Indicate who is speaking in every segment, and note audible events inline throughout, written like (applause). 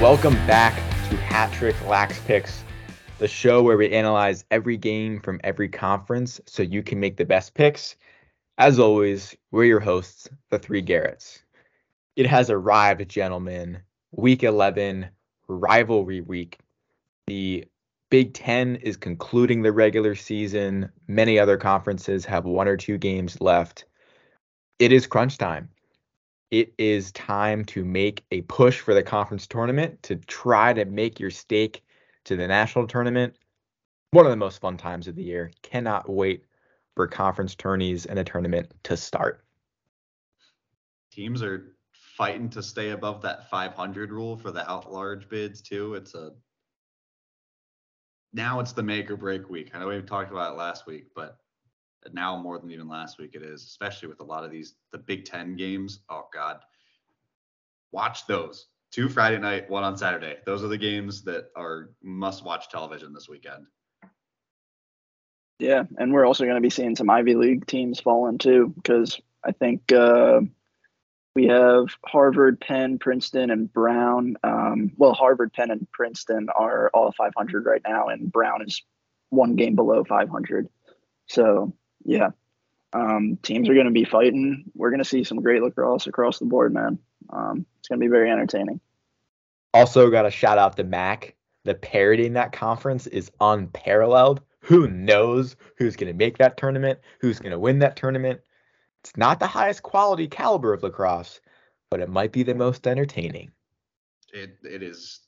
Speaker 1: Welcome back to Hat Trick Lax Picks, the show where we analyze every game from every conference so you can make the best picks. As always, we're your hosts, the three Garretts. It has arrived, gentlemen. Week 11, rivalry week. The Big Ten is concluding the regular season. Many other conferences have one or two games left. It is crunch time. It is time to make a push for the conference tournament to try to make your stake to the national tournament. One of the most fun times of the year. Cannot wait for conference tourneys and a tournament to start.
Speaker 2: Teams are fighting to stay above that 500 rule for the out large bids too. It's a now it's the make or break week. I know we talked about it last week, but now more than even last week it is, especially with a lot of these the Big Ten games. Oh God, watch those. Two Friday night, one on Saturday. Those are the games that are must watch television this weekend.
Speaker 3: Yeah, and we're also going to be seeing some Ivy League teams fall in too, because I think uh, we have Harvard, Penn, Princeton, and Brown. Um, well, Harvard, Penn, and Princeton are all 500 right now, and Brown is one game below 500. So, yeah, um, teams are going to be fighting. We're going to see some great lacrosse across the board, man. Um, it's going to be very entertaining.
Speaker 1: Also, got a shout out to MAAC. The parity in that conference is unparalleled. Who knows who's going to make that tournament? Who's going to win that tournament? It's not the highest quality caliber of lacrosse, but it might be the most entertaining.
Speaker 2: It it is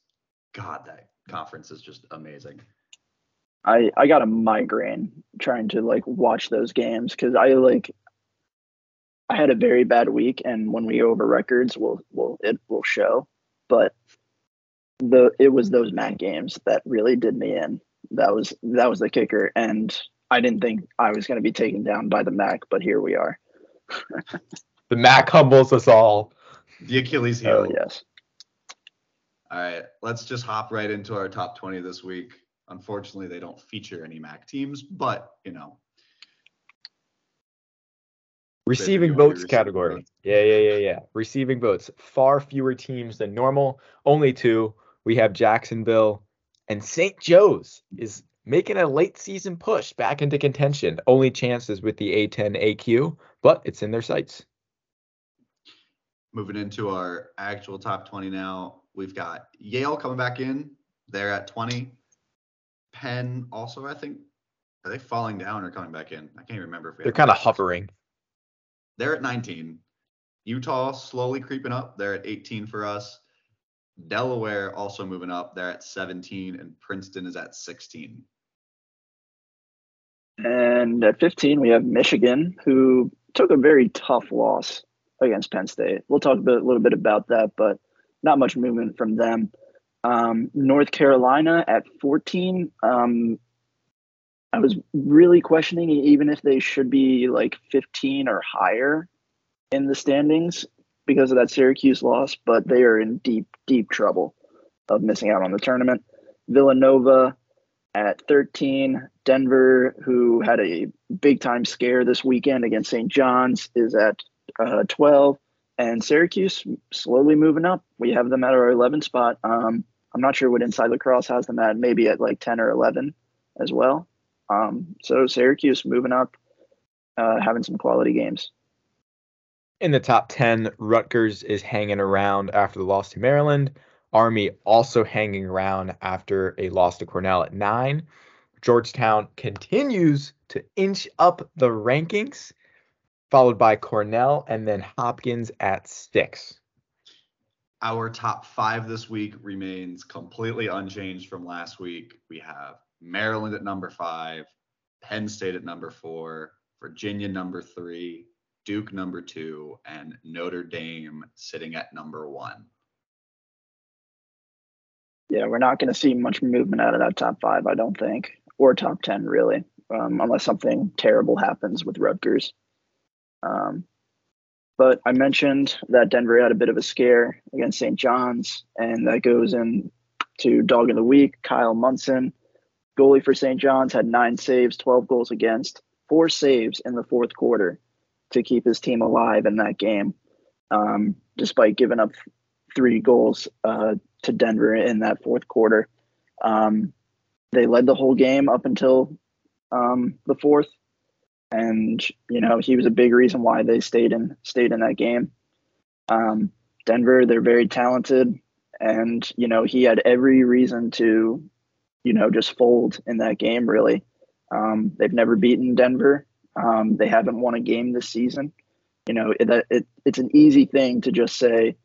Speaker 2: God, that conference is just amazing.
Speaker 3: I I got a migraine trying to like watch those games because I like I had a very bad week, and when we go over records, will will it will show. But the it was those MAAC games that really did me in. That was that was the kicker, and I didn't think I was going to be taken down by the MAAC, but here we are. (laughs)
Speaker 1: the MAAC humbles us all.
Speaker 2: The Achilles oh, heel.
Speaker 3: Oh yes.
Speaker 2: All right, let's just hop right into our top 20 this week. Unfortunately, they don't feature any MAAC teams, but you know.
Speaker 1: Receiving votes category. Votes. Yeah, yeah, yeah, yeah. Receiving votes. Far fewer teams than normal. Only two. We have Jacksonville and St. Joe's is making a late season push back into contention. Only chances with the A10 AQ, but it's in their sights.
Speaker 2: Moving into our actual top 20 now, we've got Yale coming back in. They're at 20. Penn also, I think, are they falling down or coming back in? I can't even remember.
Speaker 1: They're kind of hovering.
Speaker 2: They're at 19. Utah slowly creeping up. They're at 18 for us. Delaware also moving up. They're at 17, and Princeton is at 16.
Speaker 3: And at 15, we have Michigan, who took a very tough loss against Penn State. We'll talk a, bit, a little bit about that, but not much movement from them. Um, North Carolina at 14. Um, I was really questioning even if they should be like 15 or higher in the standings because of that Syracuse loss, but they are in deep, deep trouble of missing out on the tournament. Villanova at 13. Denver, who had a big time scare this weekend against St. John's, is at uh, 12. And Syracuse slowly moving up. We have them at our 11 spot. Um, I'm not sure what Inside Lacrosse has them at, maybe at like 10 or 11 as well. Um, so Syracuse moving up, uh, having some quality games.
Speaker 1: In the top 10, Rutgers is hanging around after the loss to Maryland. Army also hanging around after a loss to Cornell at nine. Georgetown continues to inch up the rankings, followed by Cornell and then Hopkins at six.
Speaker 2: Our top five this week remains completely unchanged from last week. We have Maryland at number five, Penn State at number four, Virginia number three, Duke number two, and Notre Dame sitting at number one
Speaker 3: yeah, we're not going to see much movement out of that top five, I don't think, or top 10, really, um, unless something terrible happens with Rutgers. Um, but I mentioned that Denver had a bit of a scare against St. John's, and that goes into dog of the week, Kyle Munson. Goalie for St. John's had nine saves, 12 goals against, four saves in the fourth quarter to keep his team alive in that game, um, despite giving up three goals uh, to Denver in that fourth quarter. Um, they led the whole game up until um, the fourth, and you know he was a big reason why they stayed in stayed in that game. Um, Denver, they're very talented, and you know he had every reason to, you know, just fold in that game. Really, um, they've never beaten Denver. Um, they haven't won a game this season. You know, it, it, it's an easy thing to just say,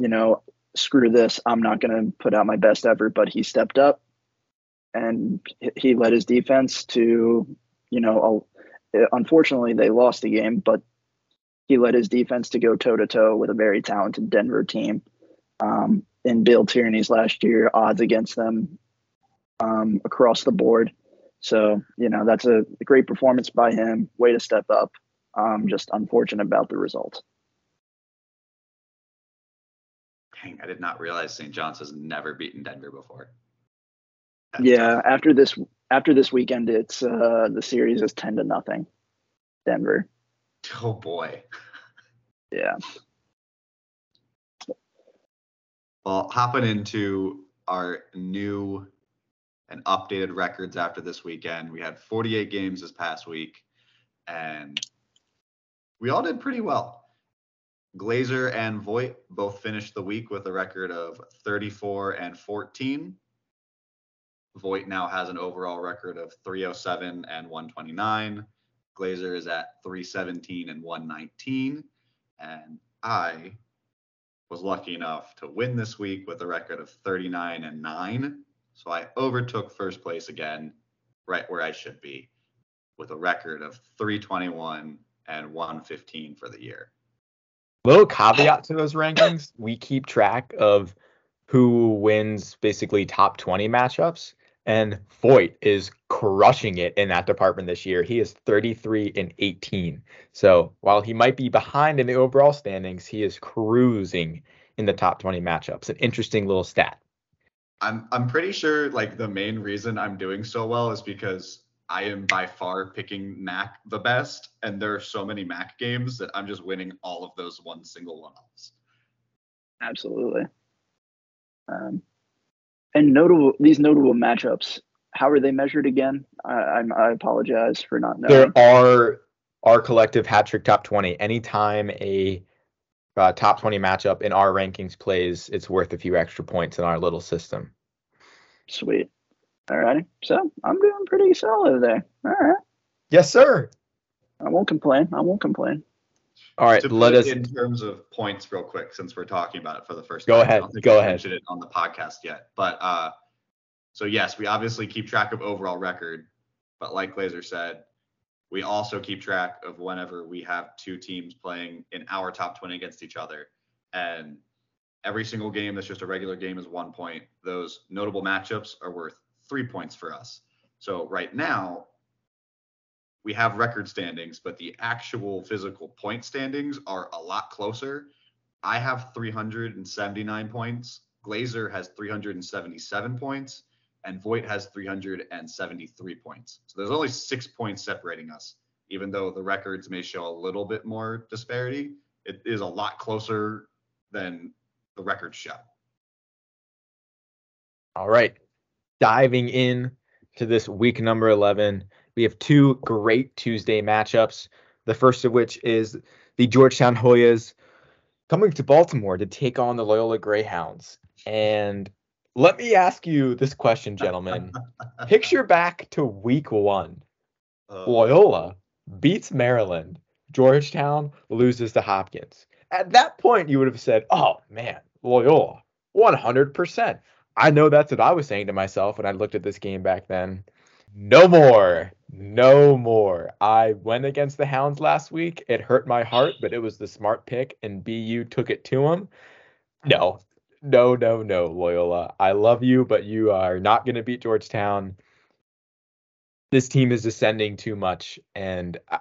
Speaker 3: you know, screw this. I'm not going to put out my best effort. But he stepped up and he led his defense to, you know, a, unfortunately they lost the game, but he led his defense to go toe to toe with a very talented Denver team. Um, in Bill Tierney's last year, odds against them um, across the board. So, you know, that's a great performance by him. Way to step up. Um, just unfortunate about the result.
Speaker 2: Dang, I did not realize St. John's has never beaten Denver before.
Speaker 3: That's yeah, tough. after this after this weekend, it's uh the series is ten to nothing, Denver.
Speaker 2: Oh boy.
Speaker 3: Yeah.
Speaker 2: Well, hopping into our new and updated records after this weekend. We had 48 games this past week, and we all did pretty well. Glazer and Voigt both finished the week with a record of 34 and 14. Voigt now has an overall record of 307 and 129. Glazer is at 317 and 119. And I was lucky enough to win this week with a record of 39 and 9. So I overtook first place again, right where I should be, with a record of 321 and 115 for the year.
Speaker 1: Little caveat to those rankings: we keep track of who wins basically top 20 matchups, and Voigt is crushing it in that department this year. He is 33 and 18. So while he might be behind in the overall standings, he is cruising in the top 20 matchups. An interesting little stat.
Speaker 2: I'm I'm pretty sure like the main reason I'm doing so well is because I am by far picking MAAC the best, and there are so many MAAC games that I'm just winning all of those one single one-offs.
Speaker 3: Absolutely. Um, and notable these notable matchups. How are they measured again? I, I, I apologize for not
Speaker 1: knowing. There are our collective hat trick top 20. Anytime a uh, top 20 matchup in our rankings plays, it's worth a few extra points in our little system.
Speaker 3: Sweet. All righty. So I'm doing pretty solid there. All right.
Speaker 1: Yes, sir.
Speaker 3: I won't complain. I won't complain.
Speaker 1: All right.
Speaker 2: To
Speaker 1: let us
Speaker 2: in terms of points, real quick, since we're talking about it for the first
Speaker 1: go
Speaker 2: time.
Speaker 1: Ahead. Go ahead.
Speaker 2: Mentioned it on the podcast yet, but uh, so yes, we obviously keep track of overall record, but like Glazer said, we also keep track of whenever we have two teams playing in our top 20 against each other. And every single game that's just a regular game is one point. Those notable matchups are worth three points for us. So right now, we have record standings, but the actual physical point standings are a lot closer. I have 379 points. Glazer has 377 points and Voigt has 373 points. So there's only six points separating us, even though the records may show a little bit more disparity. It is a lot closer than the records show.
Speaker 1: All right. Diving in to this week number 11, we have two great Tuesday matchups. The first of which is the Georgetown Hoyas coming to Baltimore to take on the Loyola Greyhounds. And let me ask you this question, gentlemen. (laughs) Picture back to week one. Uh, Loyola beats Maryland. Georgetown loses to Hopkins. At that point, you would have said, oh man, Loyola, 100%. I know that's what I was saying to myself when I looked at this game back then. No more. No more. I went against the Hounds last week. It hurt my heart, but it was the smart pick, and BU took it to them. No, no, no, no, Loyola. I love you, but you are not going to beat Georgetown. This team is descending too much, and I,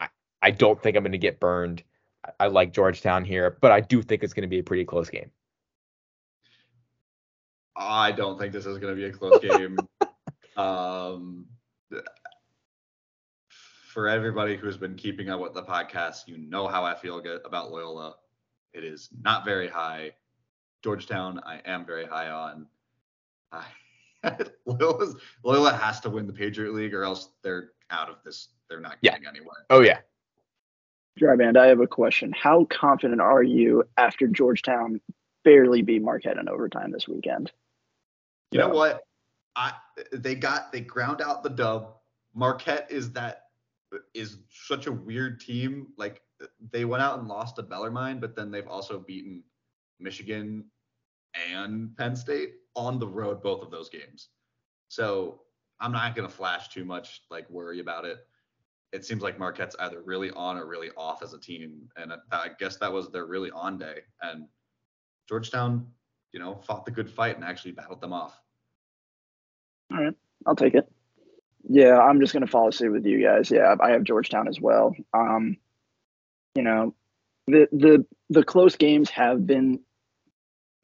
Speaker 1: I, I don't think I'm going to get burned. I, I like Georgetown here, but I do think it's going to be a pretty close game.
Speaker 2: I don't think this is going to be a close game. Um, for everybody who's been keeping up with the podcast, you know how I feel about Loyola. It is not very high Georgetown, I am very high on. I, (laughs) Loyola, Loyola has to win the Patriot League, or else they're out of this. They're not
Speaker 1: Yeah.
Speaker 2: getting anywhere.
Speaker 1: Oh yeah.
Speaker 3: Dryband, I have a question. How confident are you after Georgetown barely beat Marquette in overtime this weekend?
Speaker 2: You know what? I they got they ground out the dub. Marquette is that is such a weird team. Like they went out and lost to Bellarmine, but then they've also beaten Michigan and Penn State on the road both of those games. So I'm not gonna flash too much, like worry about it. It seems like Marquette's either really on or really off as a team, and I- I guess that was their really on day. And Georgetown, you know, fought the good fight and actually battled them off.
Speaker 3: All right, I'll take it. Yeah, I'm just gonna follow suit with you guys. Yeah, I have Georgetown as well. Um, you know, the the the close games have been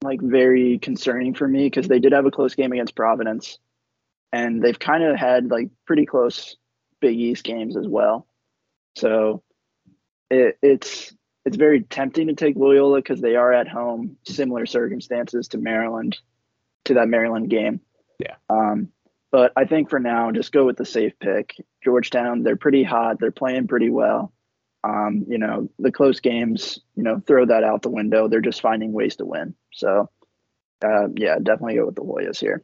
Speaker 3: like very concerning for me because they did have a close game against Providence, and they've kind of had like pretty close Big East games as well. So it, it's it's very tempting to take Loyola because they are at home, similar circumstances to Maryland, to that Maryland game.
Speaker 1: Yeah.
Speaker 3: Um, but I think for now, just go with the safe pick. Georgetown, they're pretty hot. They're playing pretty well. Um, you know, the close games, you know, throw that out the window. They're just finding ways to win. So, uh, yeah, definitely go with the Hoyas here.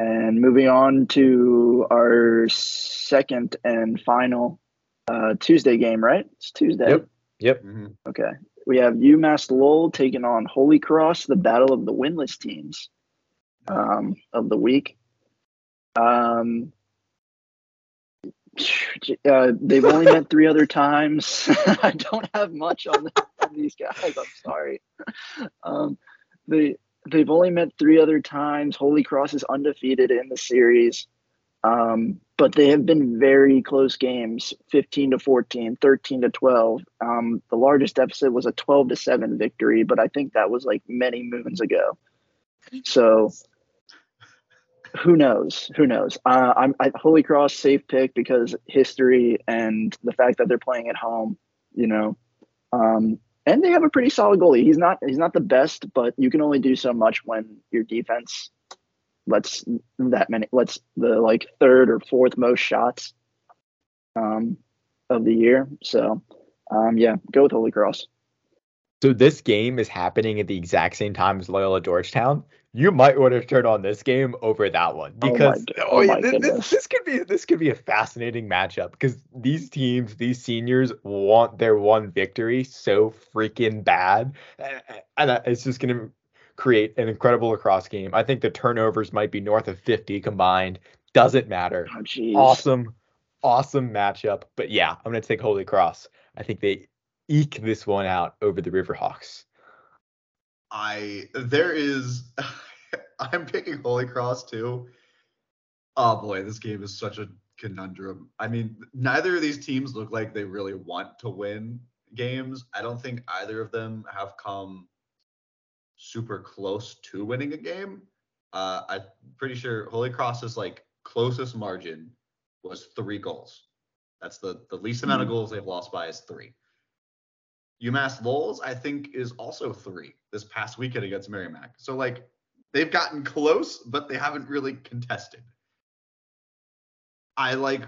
Speaker 3: And moving on to our second and final uh, Tuesday game, right? It's Tuesday.
Speaker 1: Yep. Yep.
Speaker 2: Mhm.
Speaker 3: Okay. We have UMass Lowell taking on Holy Cross, the battle of the winless teams um, of the week. Um, uh, they've only met three other times. (laughs) I don't have much on, on these guys. I'm sorry. Um, they they've only met three other times. Holy Cross is undefeated in the series. Um, but they have been very close games 15 to 14 13 to 12 um, the largest deficit was a 12 to 7 victory but i think that was like many moons ago. So who knows? Who knows? Uh, i'm I, holy cross safe pick because history and the fact that they're playing at home you know um, and they have a pretty solid goalie. He's not he's not the best but you can only do so much when your defense lets that many lets the like third or fourth most shots um, of the year. So um, yeah, go with Holy Cross.
Speaker 1: So this game is happening at the exact same time as Loyola Georgetown. You might want to turn on this game over that one because
Speaker 3: oh my
Speaker 1: thi- thi-
Speaker 3: goodness.
Speaker 1: this, could be this could be a fascinating matchup because these teams, these seniors, want their one victory so freaking bad, and uh, it's just going to create an incredible lacrosse game. I think the turnovers might be north of 50 combined. Doesn't matter.
Speaker 3: Oh.
Speaker 1: Awesome, awesome matchup. But yeah, I'm going to take Holy Cross. I think they eke this one out over the Riverhawks.
Speaker 2: I there is (laughs) I'm picking Holy Cross too. Oh boy, this game is such a conundrum. I mean, neither of these teams look like they really want to win games. I don't think either of them have come super close to winning a game. Uh, I'm pretty sure Holy Cross's like closest margin was three goals. That's the the least amount of goals they've lost by is three. UMass Lowell's, I think, is also three this past weekend against Merrimack. So like they've gotten close, but they haven't really contested. I like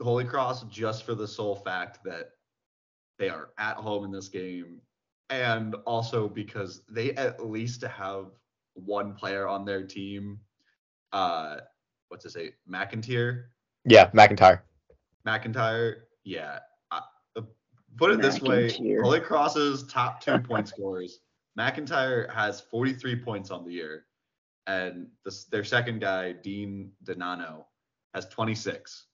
Speaker 2: Holy Cross just for the sole fact that they are at home in this game, and also because they at least have one player on their team. Uh, what's it say? McIntyre.
Speaker 1: Yeah, McIntyre.
Speaker 2: McIntyre, yeah. I, uh, put it this way:
Speaker 3: McIntyre.
Speaker 2: Holy Cross's top two point scorers. (laughs) McIntyre has 43 points on the year, and this, their second guy, Dean Donano, has 26.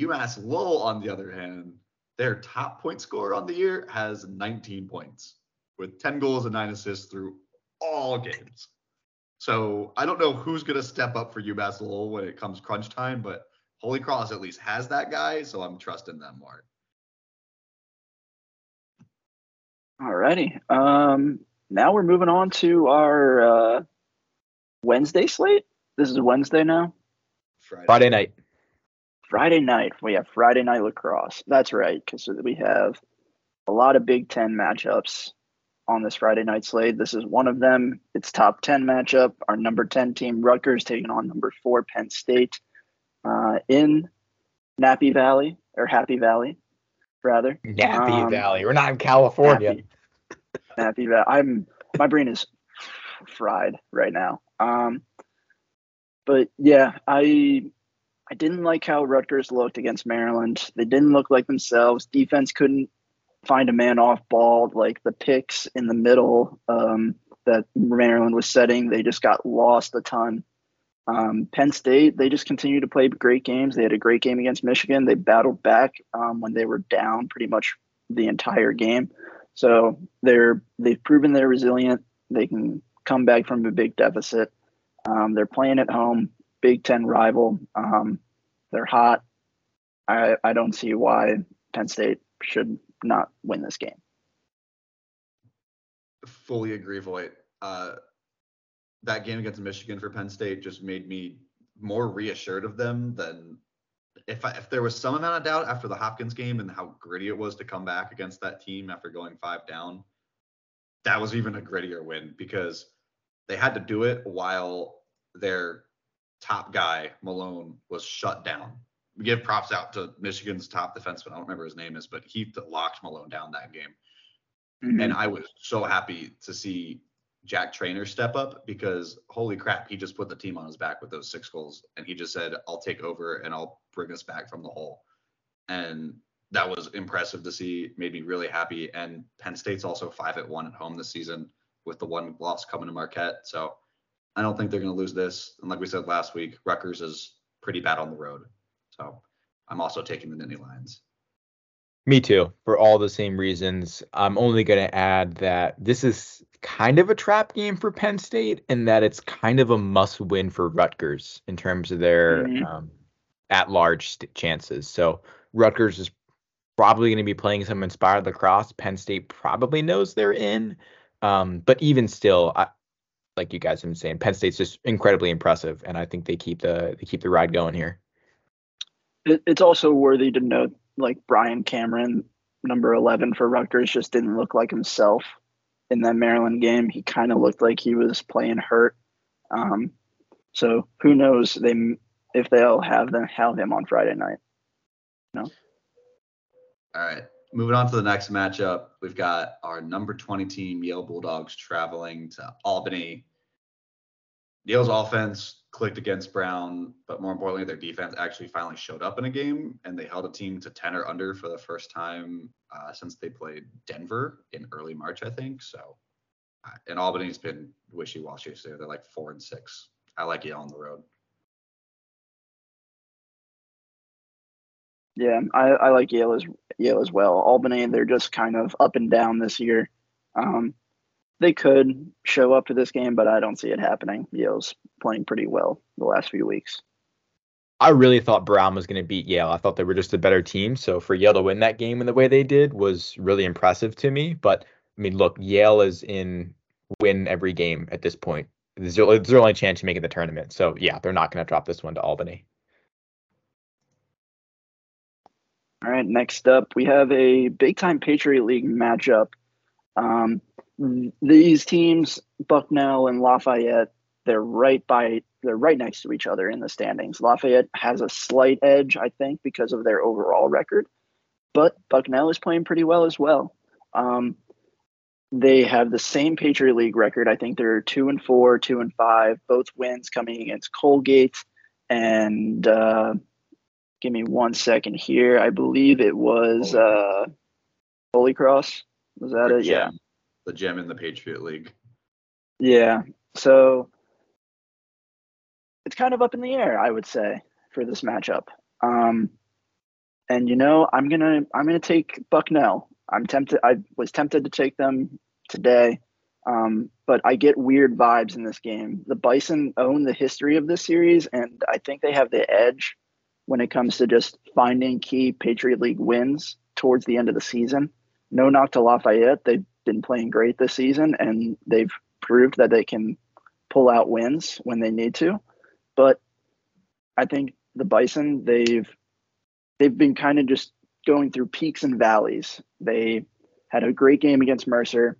Speaker 2: UMass Lowell, on the other hand, their top point scorer on the year has 19 points with 10 goals and nine assists through all games. So I don't know who's going to step up for UMass Lowell when it comes crunch time, but Holy Cross at least has that guy, so I'm trusting them more.
Speaker 3: Alrighty. Um, now we're moving on to our uh, Wednesday slate. This is Wednesday now.
Speaker 2: Friday.
Speaker 1: Friday night.
Speaker 3: Friday night. We have Friday night lacrosse. That's right, because we have a lot of Big Ten matchups. on this Friday night slate. This is one of them. It's top 10 matchup. Our number 10 team, Rutgers, taking on number four, Penn State, uh, in Nappy Valley or Happy Valley, rather.
Speaker 1: Nappy
Speaker 3: Um,
Speaker 1: Valley. We're not in California.
Speaker 3: Nappy, Nappy Valley. I'm my brain is fried right now. Um, but yeah, I I didn't like how Rutgers looked against Maryland. They didn't look like themselves. Defense couldn't find a man off ball. Like the picks in the middle um, that Maryland was setting, they just got lost a ton. Um, Penn State, they just continue to play great games. They had a great game against Michigan. They battled back um, when they were down pretty much the entire game. So they're they've proven they're resilient. They can come back from a big deficit. Um, they're playing at home, Big Ten rival. Um, they're hot. I I don't see why Penn State should not win this game.
Speaker 2: Fully agree, Voigt. Uh, that game against Michigan for Penn State just made me more reassured of them than if I, if there was some amount of doubt after the Hopkins game and how gritty it was to come back against that team after going five down. That was even a grittier win because they had to do it while their top guy Malone was shut down. We give props out to Michigan's top defenseman. I don't remember his name is, but he locked Malone down that game. Mm-hmm. And I was so happy to see Jack Traynor step up because holy crap, he just put the team on his back with those six goals. And he just said, I'll take over and I'll bring us back from the hole. And that was impressive to see, made me really happy. And Penn State's also five at one at home this season with the one loss coming to Marquette. So I don't think they're going to lose this. And like we said last week, Rutgers is pretty bad on the road. So I'm also taking the Nittany Lions.
Speaker 1: Me too, for all the same reasons. I'm only going to add that this is kind of a trap game for Penn State and that it's kind of a must win for Rutgers in terms of their
Speaker 3: Mhm.
Speaker 1: um, at large st- chances. So Rutgers is probably going to be playing some inspired lacrosse. Penn State probably knows they're in. Um, but even still, I, like you guys have been saying, Penn State's just incredibly impressive, and I think they keep the they keep the ride going here.
Speaker 3: It's also worthy to note, like Brian Cameron, number 11 for Rutgers, just didn't look like himself in that Maryland game. He kind of looked like he was playing hurt. Um, so who knows they if they'll have them have him on Friday night. No.
Speaker 2: All right. Moving on to the next matchup, we've got our number 20 team, Yale Bulldogs, traveling to Albany. Yale's offense clicked against Brown, but more importantly, their defense actually finally showed up in a game and they held a team to 10 or under for the first time uh, since they played Denver in early March, I think. So, uh, and Albany's been wishy washy. So they're like four and six. I like Yale on the road.
Speaker 3: Yeah, I, I like Yale as Yale as well. Albany, they're just kind of up and down this year. Um, they could show up to this game, but I don't see it happening. Yale's playing pretty well the last few weeks.
Speaker 1: I really thought Brown was going to beat Yale. I thought they were just a better team. So for Yale to win that game in the way they did was really impressive to me. But I mean, look, Yale is in win every game at this point. It's their, it's their only chance to make it the tournament. So yeah, they're not going to drop this one to Albany.
Speaker 3: All right, next up, we have a big time Patriot League matchup. Um, these teams, Bucknell and Lafayette, they're right by they're right next to each other in the standings. Lafayette has a slight edge, I think, because of their overall record, but Bucknell is playing pretty well as well. Um, they have the same Patriot League record. I think they're two and four, two and five, both wins coming against Colgate and uh, give me one second here. I believe it was uh, Holy Cross. Was that
Speaker 2: The
Speaker 3: it? Yeah.
Speaker 2: The gem in the Patriot League.
Speaker 3: Yeah. So it's kind of up in the air, I would say, for this matchup. Um, and you know, I'm gonna I'm gonna take Bucknell. I'm tempted. I was tempted to take them today, um, but I get weird vibes in this game. The Bison own the history of this series, and I think they have the edge when it comes to just finding key Patriot League wins towards the end of the season. No knock to Lafayette; they've been playing great this season, and they've proved that they can pull out wins when they need to. But I think the Bison they've they've been kind of just going through peaks and valleys. They had a great game against Mercer,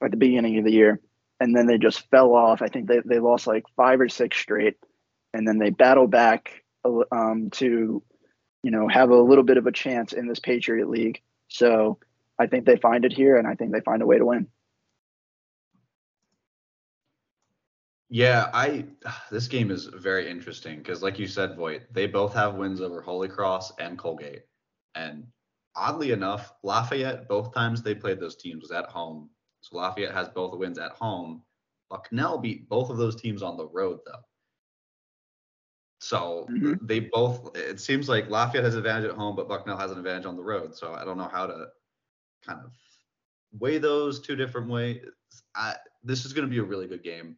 Speaker 3: at the beginning of the year, and then they just fell off. I think they, they lost like five or six straight, and then they battle back um, to, you know, have a little bit of a chance in this Patriot League. So I think they find it here, and I think they find a way to win.
Speaker 2: Yeah, I this game is very interesting because, like you said, Voigt, they both have wins over Holy Cross and Colgate, and oddly enough, Lafayette both times they played those teams was at home. So Lafayette has both wins at home. Bucknell beat both of those teams on the road though. So mm-hmm. they both. It seems like Lafayette has an advantage at home, but Bucknell has an advantage on the road. So I don't know how to kind of weigh those two different ways. I, this is going to be a really good game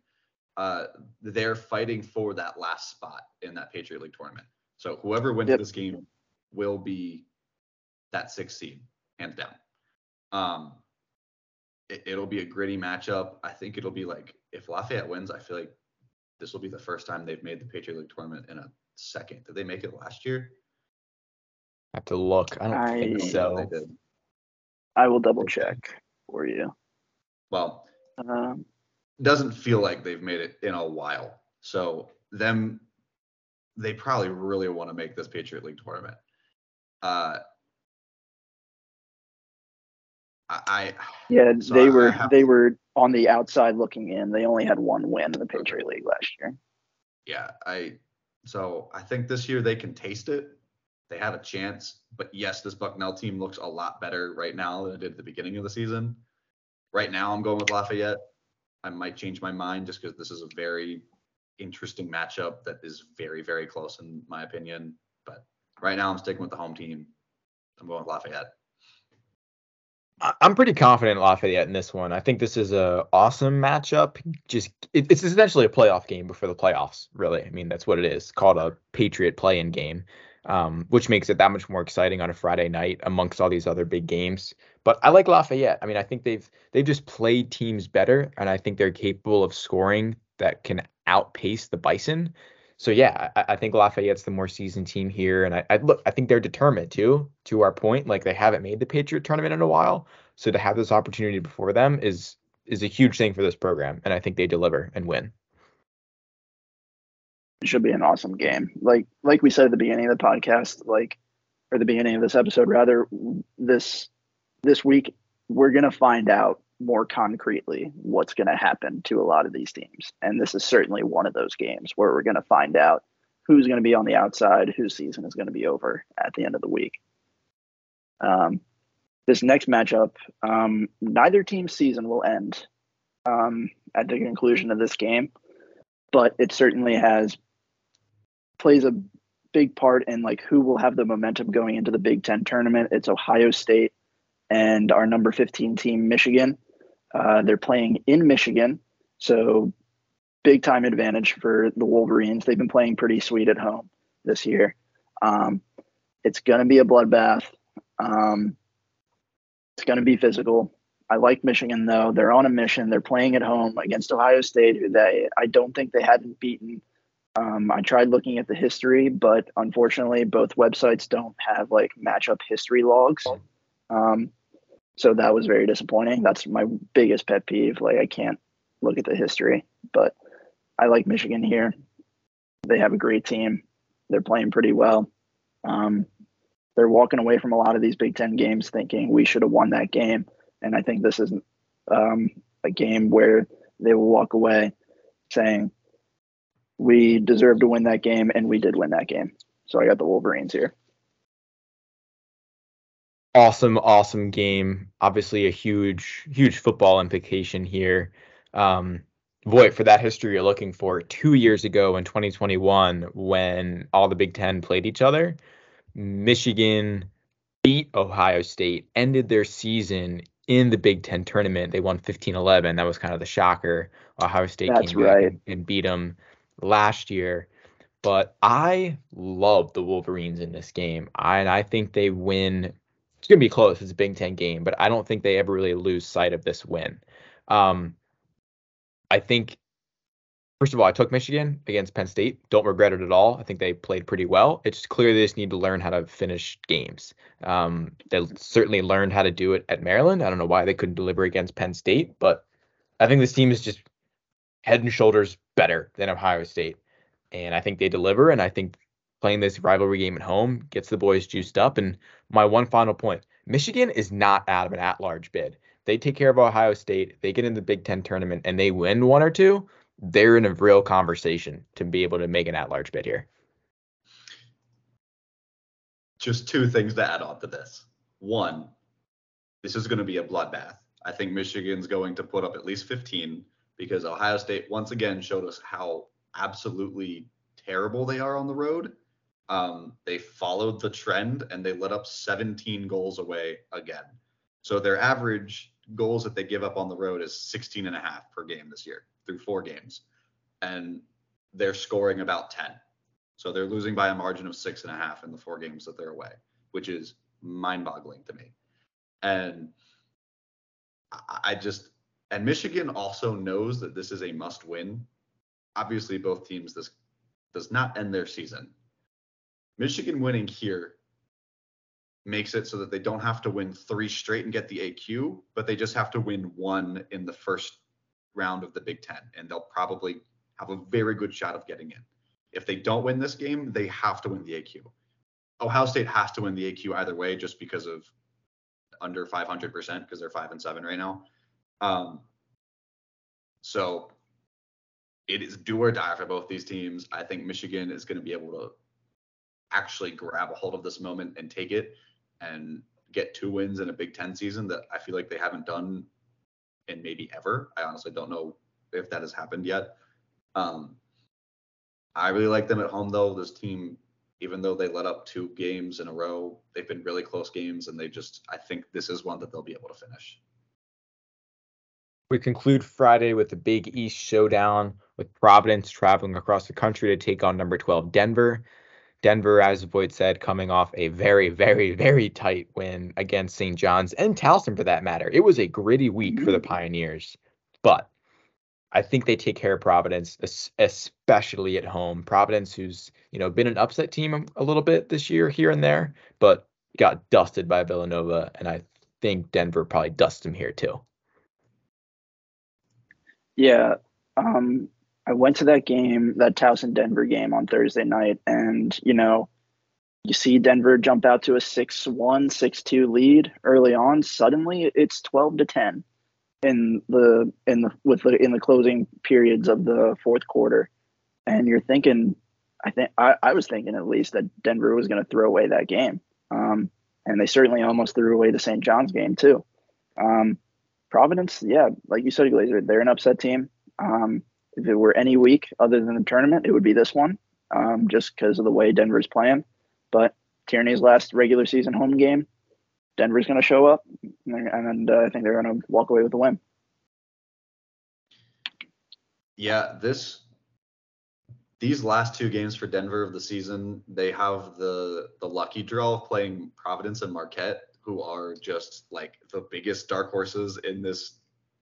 Speaker 2: uh, they're fighting for that last spot in that Patriot League tournament. So whoever wins yep. this game will be that sixth seed, hands down. Um, it, will be a gritty matchup. I think it'll be like if Lafayette wins, I feel like this will be the first time they've made the Patriot League tournament in a second. Did they make it last year?
Speaker 1: I have to look. I don't I, think so.
Speaker 3: I will double check for you.
Speaker 2: Well, um, doesn't feel like they've made it in a while. So them, they probably really want to make this Patriot League tournament. Uh, I,
Speaker 3: yeah, so they I, were I they were on the outside looking in. They only had one win in the Patriot. League last year.
Speaker 2: Yeah, I so I think this year they can taste it. They had a chance, but yes, this Bucknell team looks a lot better right now than it did at the beginning of the season. Right now, I'm going with Lafayette. I might change my mind just because this is a very interesting matchup that is very, very close in my opinion. But right now, I'm sticking with the home team. I'm going with Lafayette.
Speaker 1: I'm pretty confident Lafayette in this one. I think this is a awesome matchup. Just it, it's essentially a playoff game before the playoffs. Really, I mean that's what it is. Called a Patriot play-in game um, which makes it that much more exciting on a Friday night amongst all these other big games. But I like Lafayette. I mean, I think they've they've just played teams better, and I think they're capable of scoring that can outpace the Bison. So yeah, I, I think Lafayette's the more seasoned team here, and I, I look, I think they're determined too. To our point, like they haven't made the Patriot tournament in a while, so to have this opportunity before them is is a huge thing for this program, and I think they deliver and win
Speaker 3: it should be an awesome game. Like like we said at the beginning of the podcast, like or the beginning of this episode rather, this this week we're gonna find out more concretely what's gonna happen to a lot of these teams. And this is certainly one of those games where we're gonna find out who's gonna be on the outside, whose season is gonna be over at the end of the week. Um, this next matchup, um, neither team's season will end um, at the conclusion of this game, but it certainly has plays a big part in like who will have the momentum going into the Big Ten tournament. It's Ohio State and our number 15 team, Michigan. Uh, they're playing in Michigan, so big time advantage for the Wolverines. They've been playing pretty sweet at home this year. Um, it's going to be a bloodbath. Um, it's going to be physical. I like Michigan though. They're on a mission. They're playing at home against Ohio State, who they I don't think they hadn't beaten um, I tried looking at the history, but unfortunately, both websites don't have like matchup history logs. Um, so that was very disappointing. That's my biggest pet peeve. Like I can't look at the history, but I like Michigan here. They have a great team. They're playing pretty well. Um, they're walking away from a lot of these Big Ten games thinking we should have won that game, and I think this is um, a game where they will walk away saying we deserve to win that game, and we did win that game. So I got the Wolverines here.
Speaker 1: Awesome, awesome game. Obviously, a huge, huge football implication here. Um, for that history you're looking for, two years ago in 2021, when all the Big Ten played each other, Michigan beat Ohio State, ended their season in the Big Ten tournament. They won 15 11. That was kind of the shocker. Ohio State That's came right. back and, and beat them last year. But I love the Wolverines in this game. I, and I think they win. It's going to be close. It's a Big Ten game, but I don't think they ever really lose sight of this win. Um, I think, first of all, I took Michigan against Penn State. Don't regret it at all. I think they played pretty well. It's clear they just need to learn how to finish games. Um, they certainly learned how to do it at Maryland. I don't know why they couldn't deliver against Penn State, but I think this team is just head and shoulders better than Ohio State. And I think they deliver. And I think playing this rivalry game at home gets the boys juiced up. And my one final point Michigan is not out of an at large bid. They take care of Ohio State, they get in the Big Ten tournament, and they win one or two. They're in a real conversation to be able to make an at large bid here.
Speaker 2: Just two things to add on to this. One, this is going to be a bloodbath. I think Michigan's going to put up at least 15 because Ohio State once again showed us how absolutely terrible they are on the road. Um, they followed the trend and they let up 17 goals away again. So their average goals that they give up on the road is 16 and a half per game this year through four games. And they're scoring about 10. So they're losing by a margin of six and a half in the four games that they're away, which is mind boggling to me. And I just, and Michigan also knows that this is a must win. Obviously, both teams, this does not end their season. Michigan winning here makes it so that they don't have to win three straight and get the AQ, but they just have to win one in the first round of the Big Ten, and they'll probably have a very good shot of getting in. If they don't win this game, they have to win the AQ. Ohio State has to win the AQ either way, just because of under 500% because they're five and seven right now. Um, so it is do or die for both these teams. I think Michigan is going to be able to actually grab a hold of this moment and take it and get two wins in a Big Ten season that I feel like they haven't done in maybe ever. I honestly don't know if that has happened yet. Um, I really like them at home though. This team even though they let up two games in a row, they've been really close games, and they just, I think this is one that they'll be able to finish.
Speaker 1: We conclude Friday with the Big East showdown with Providence traveling across the country to take on number 12 Denver. Denver, as Voigt said, coming off a very, very, very tight win against St. John's and Towson for that matter. It was a gritty week for the mm-hmm. Pioneers, but I think they take care of Providence, especially at home. Providence, who's you know been an upset team a little bit this year here and there, but got dusted by Villanova, and I think Denver probably dusts them here too.
Speaker 3: Yeah, um, I went to that game, that Towson Denver game on Thursday night, and you know, you see Denver jump out to a 6-1, 6-2 lead early on. Suddenly, it's 12 to 10 in the in the with the in the closing periods of the fourth quarter, and you're thinking, I think I, was thinking at least that Denver was going to throw away that game, um, and they certainly almost threw away the St. John's game too. Um, Providence, yeah, like you said, Glazer, they're an upset team. Um, if it were any week other than the tournament, it would be this one, um, just because of the way Denver's playing. But Tierney's last regular season home game, Denver's going to show up, and uh, I think they're going to walk away with a win.
Speaker 2: Yeah, this these last two games for Denver of the season, they have the the lucky draw of playing Providence and Marquette, who are just like the biggest dark horses in this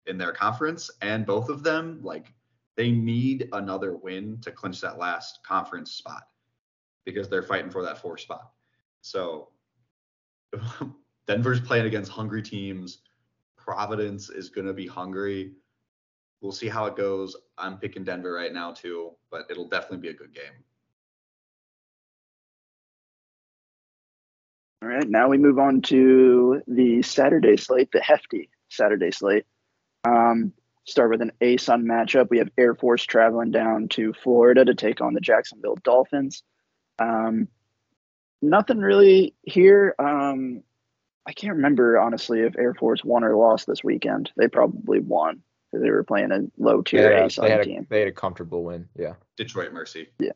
Speaker 2: in their conference, and both of them like they need another win to clinch that last conference spot because they're fighting for that fourth spot. So (laughs) Denver's playing against hungry teams. Providence is going to be hungry. We'll see how it goes. I'm picking Denver right now too, but it'll definitely be a good game.
Speaker 3: All right, now we move on to the Saturday slate, the hefty Saturday slate. Um, start with an ASUN matchup. We have Air Force traveling down to Florida to take on the Jacksonville Dolphins. Um, nothing really here. Um, I can't remember honestly if Air Force won or lost this weekend. They probably won because they were playing a low tier yeah,
Speaker 1: they had team. A, they had a comfortable win. Yeah.
Speaker 2: Detroit Mercy.
Speaker 3: Yeah.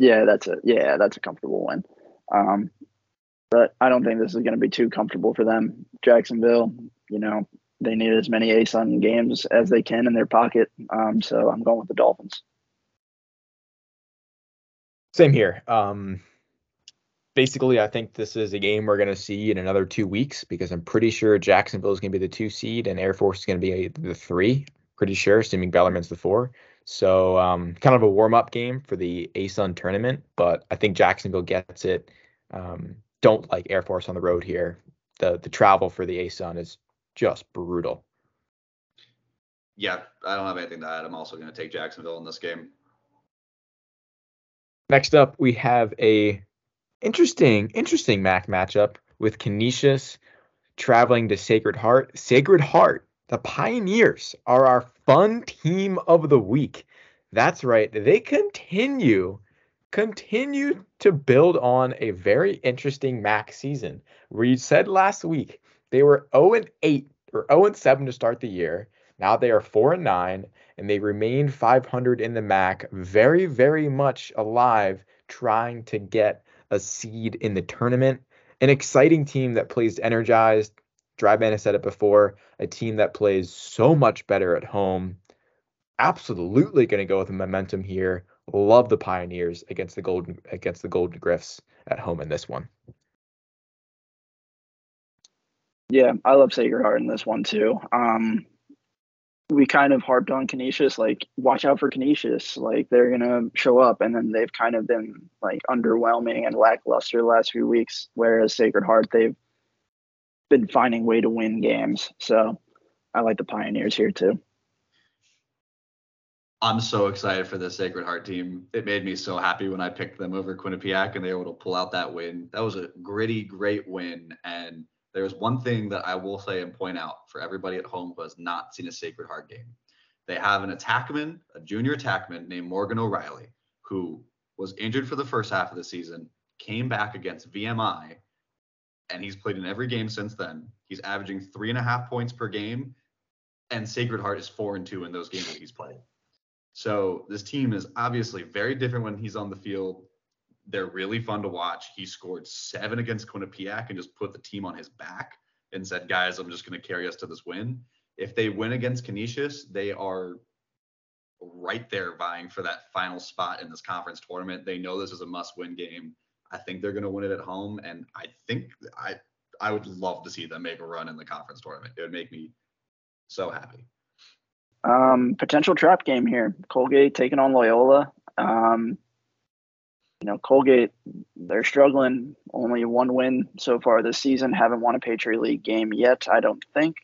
Speaker 3: Yeah, that's a yeah, that's a comfortable win. Um, but I don't think this is going to be too comfortable for them. Jacksonville, you know, they need as many ASUN games as they can in their pocket. Um, so I'm going with the Dolphins.
Speaker 1: Same here. Um, basically, I think this is a game we're going to see in another two weeks because I'm pretty sure Jacksonville is going to be the two seed and Air Force is going to be the three. Pretty sure, assuming Bellarmine's the four. So, um, kind of a warm up game for the ASUN tournament, but I think Jacksonville gets it. Um, don't like Air Force on the road here. The the travel for the ASUN is just brutal.
Speaker 2: yeah, I don't have anything to add. I'm also going to take Jacksonville in this game.
Speaker 1: Next up, we have a interesting, interesting MAAC matchup with Canisius traveling to Sacred Heart. Sacred Heart, the Pioneers, are our fun team of the week. That's right. They continue continue to build on a very interesting MAAC season. We said last week they were 0 and 8 or 0 and 7 to start the year. Now they are 4 and 9 and they remain 500 in the MAAC, very very much alive trying to get a seed in the tournament. An exciting team that plays energized. Dryban has said it before, a team that plays so much better at home. Absolutely going to go with the momentum here. Love the Pioneers against the Golden against the Golden Griffs at home in this one.
Speaker 3: Yeah, I love Sacred Heart in this one too. Um, we kind of harped on Canisius, like watch out for Canisius, like they're gonna show up, and then they've kind of been like underwhelming and lackluster the last few weeks. Whereas Sacred Heart, they've been finding way to win games. So I like the Pioneers here too.
Speaker 2: I'm so excited for the Sacred Heart team. It made me so happy when I picked them over Quinnipiac and they were able to pull out that win. That was a gritty, great win. And there's one thing that I will say and point out for everybody at home who has not seen a Sacred Heart game. They have an attackman, a junior attackman named Morgan O'Reilly, who was injured for the first half of the season, came back against VMI, and he's played in every game since then. He's averaging three and a half points per game, and Sacred Heart is four and two in those games that he's played. So this team is obviously very different when he's on the field. They're really fun to watch. He scored seven against Quinnipiac and just put the team on his back and said, guys, I'm just going to carry us to this win. If they win against Canisius, they are right there vying for that final spot in this conference tournament. They know this is a must-win game. I think they're going to win it at home, and I think I I would love to see them make a run in the conference tournament. It would make me so happy.
Speaker 3: Um, potential trap game here. Colgate taking on Loyola. Um, you know, Colgate, they're struggling. Only one win so far this season. Haven't won a Patriot League game yet, I don't think.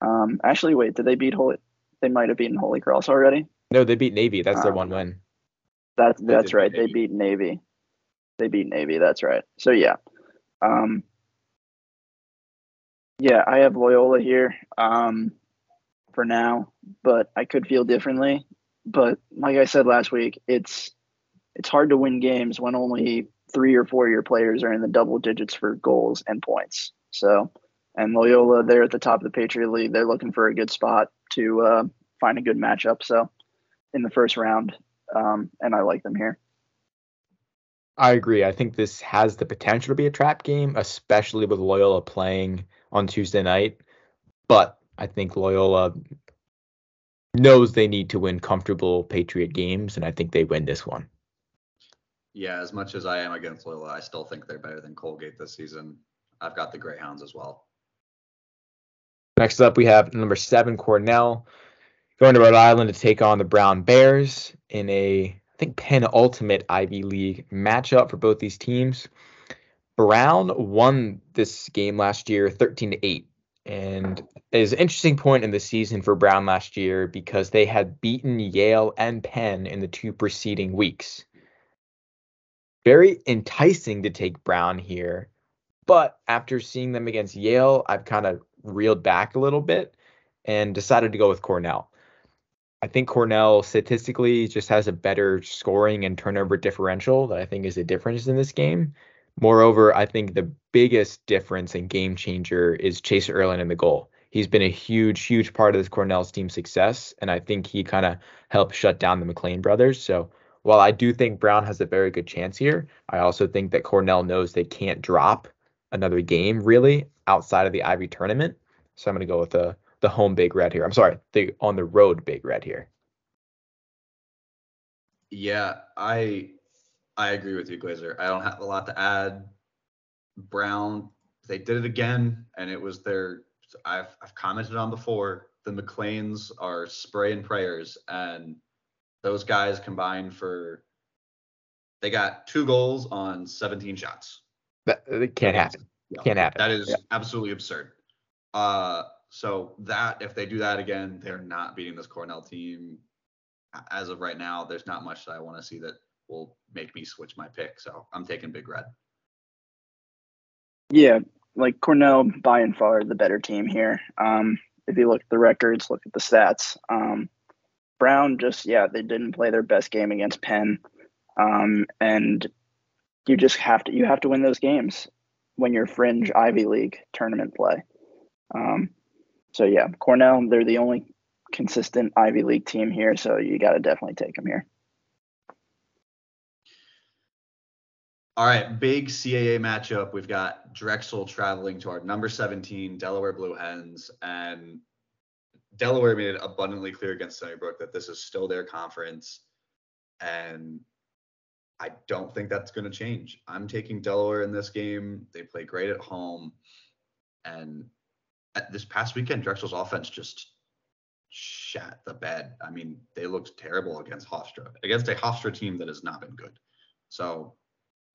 Speaker 3: Um, actually, wait, did they beat Holy? They might have beaten Holy Cross already.
Speaker 1: No, they beat Navy. That's their one win.
Speaker 3: That's that's right. They beat Navy. They beat Navy. That's right. So yeah, um, yeah, I have Loyola here. Um, for now, but I could feel differently. But like I said last week, it's it's hard to win games when only three or four year players are in the double digits for goals and points. So, and Loyola, they're at the top of the Patriot League. They're looking for a good spot to uh, find a good matchup. So, in the first round, um, and I like them here.
Speaker 1: I agree. I think this has the potential to be a trap game, especially with Loyola playing on Tuesday night. But I think Loyola knows they need to win comfortable Patriot games, and I think they win this one.
Speaker 2: Yeah, as much as I am against Loyola, I still think they're better than Colgate this season. I've got the Greyhounds as well.
Speaker 1: Next up, we have number seven Cornell going to Rhode Island to take on the Brown Bears in a, I think, penultimate Ivy League matchup for both these teams. Brown won this game last year 13 to 8 and is an interesting point in the season for Brown last year because they had beaten Yale and Penn in the two preceding weeks. Very enticing to take Brown here, but after seeing them against Yale, I've kind of reeled back a little bit and decided to go with Cornell. I think Cornell statistically just has a better scoring and turnover differential that I think is a difference in this game. Moreover, I think the biggest difference and game changer is Chayse Ierlan in the goal. He's been a huge, huge part of this Cornell's team success, and I think he kind of helped shut down the McLean brothers. So while I do think Brown has a very good chance here, I also think that Cornell knows they can't drop another game really outside of the Ivy tournament. So I'm going to go with the the home big red here. I'm sorry, the on the road big red here.
Speaker 2: Yeah, I I agree with you, Glazer. I don't have a lot to add. Brown, they did it again, and it was their. I've I've commented on before. The McLeans are spray and prayers, and those guys combined for. They got two goals on 17 shots.
Speaker 1: That, that can't happen. Yeah, can't happen.
Speaker 2: That is yeah. absolutely absurd. Uh, So that if they do that again, they're not beating this Cornell team. As of right now, there's not much that I want to see that will make me switch my pick. So I'm taking Big Red.
Speaker 3: Yeah, like Cornell by and far the better team here. Um, if you look at the records, look at the stats. Um, Brown just yeah, they didn't play their best game against Penn, um, and you just have to you have to win those games when you're fringe Ivy League tournament play. Um, so yeah, Cornell they're the only consistent Ivy League team here, so you got to definitely take them here.
Speaker 2: All right, big CAA matchup. We've got Drexel traveling to our number 17 Delaware Blue Hens, and Delaware made it abundantly clear against Stony Brook that this is still their conference, and I don't think that's going to change. I'm taking Delaware in this game. They play great at home, and this past weekend, Drexel's offense just shat the bed. I mean, they looked terrible against Hofstra, against a Hofstra team that has not been good. So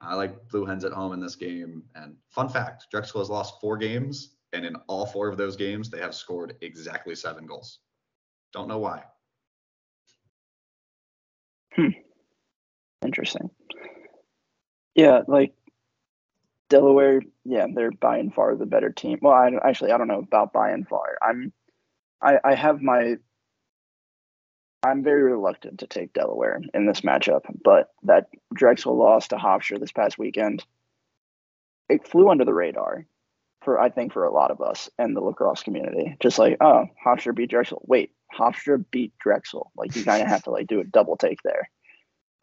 Speaker 2: I like Blue Hens at home in this game. And fun fact Drexel has lost four games, and in all four of those games, they have scored exactly seven goals. Don't know why.
Speaker 3: Hmm. Interesting. Yeah, like Delaware, yeah, they're by and far the better team. Well, I actually I don't know about by and far. I'm I I have my I'm very reluctant to take Delaware in this matchup, but that Drexel loss to Hofstra this past weekend, it flew under the radar for I think for a lot of us and the lacrosse community. Just like, oh, Hofstra beat Drexel. Wait, Hofstra beat Drexel. Like you kind of have to like do a double take there.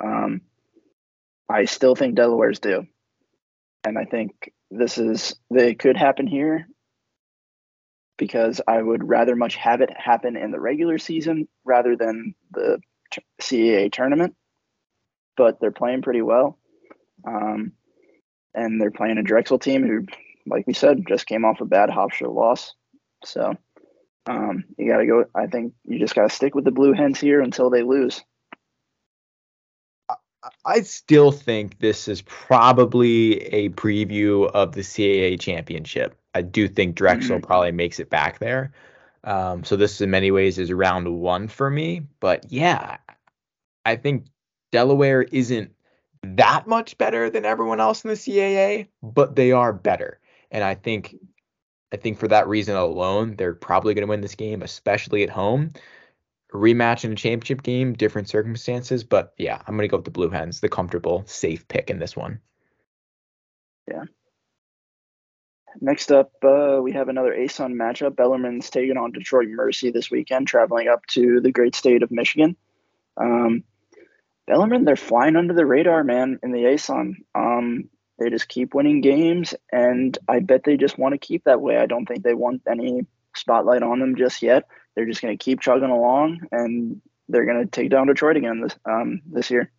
Speaker 3: Um, I still think Delaware's due, and I think this is they could happen here because I would rather much have it happen in the regular season rather than the CAA tournament. But they're playing pretty well. Um, and they're playing a Drexel team who, like we said, just came off a bad Hofstra loss. So um, you got to go. I think you just got to stick with the Blue Hens here until they lose.
Speaker 1: I still think this is probably a preview of the CAA championship. I do think Drexel mm-hmm. probably makes it back there. Um, so this in many ways is round one for me. But yeah, I think Delaware isn't that much better than everyone else in the CAA, but they are better. And I think I think for that reason alone, they're probably going to win this game, especially at home. A rematch in a championship game, different circumstances, but yeah, I'm going to go with the Blue Hens, the comfortable, safe pick in this one.
Speaker 3: Yeah, Next up, uh, we have another ASUN matchup. Bellarmine's taking on Detroit Mercy this weekend, traveling up to the great state of Michigan. Um, Bellarmine, they're flying under the radar, man, in the ASUN. Um, they just keep winning games, and I bet they just want to keep that way. I don't think they want any spotlight on them just yet. They're just going to keep chugging along, and they're going to take down Detroit again this um, this year.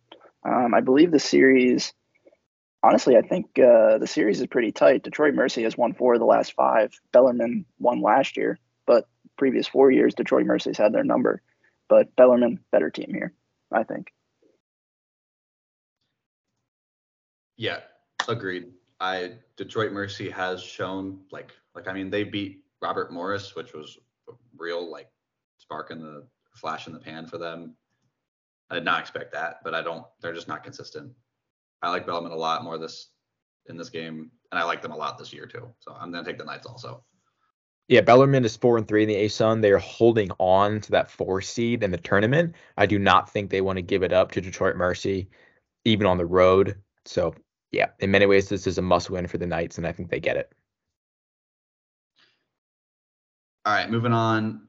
Speaker 3: Um, I believe the series honestly, I think uh, the series is pretty tight. Detroit Mercy has won four of the last five. Bellarmine won last year, but previous four years, Detroit Mercy's had their number. But Bellarmine, better team here, I think.
Speaker 2: Yeah, agreed. I Detroit Mercy has shown like like I mean they beat Robert Morris, which was a real like spark in the flash in the pan for them. I did not expect that, but I don't. They're just not consistent. I like Bellarmine a lot more this in this game, and I like them a lot this year too. So I'm gonna take the Knights also.
Speaker 1: Yeah, Bellarmine is four and three in the ASUN. They are holding on to that four seed in the tournament. I do not think they want to give it up to Detroit Mercy, even on the road. So yeah, in many ways, this is a must win for the Knights, and I think they get it.
Speaker 2: All right, moving on.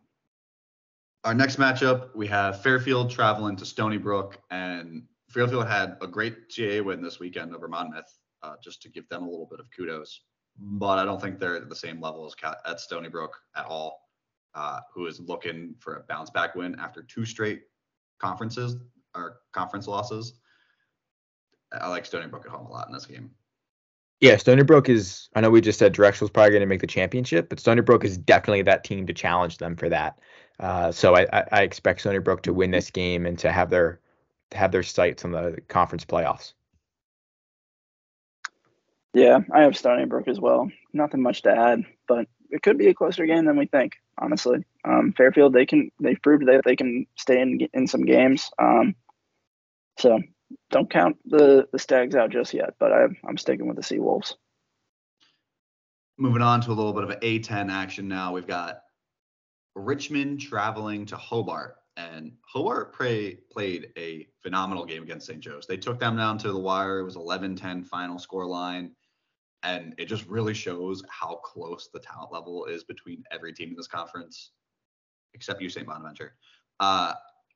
Speaker 2: Our next matchup, we have Fairfield traveling to Stony Brook, and Fairfield had a great GA win this weekend over Monmouth, uh, just to give them a little bit of kudos. But I don't think they're at the same level as at Stony Brook at all, uh, who is looking for a bounce back win after two straight conferences or conference losses. I like Stony Brook at home a lot in this game.
Speaker 1: Yeah, Stony Brook is. I know we just said Drexel's probably going to make the championship, but Stony Brook is definitely that team to challenge them for that. Uh, so I, I, expect Stony Brook to win this game and to have their have their sights on the conference playoffs.
Speaker 3: Yeah, I have Stony Brook as well. Nothing much to add, but it could be a closer game than we think. honestly. Um, Fairfield, they can they've proved that they can stay in in some games. Um, so don't count the the Stags out just yet, but I'm, I'm sticking with the Sea Wolves.
Speaker 2: Moving on to a little bit of A10 action now. We've got Richmond traveling to Hobart, and Hobart play, played a phenomenal game against St. Joe's. They took them down to the wire. It was 11-10 final score line, and it just really shows how close the talent level is between every team in this conference, except you, St. Bonaventure. Uh,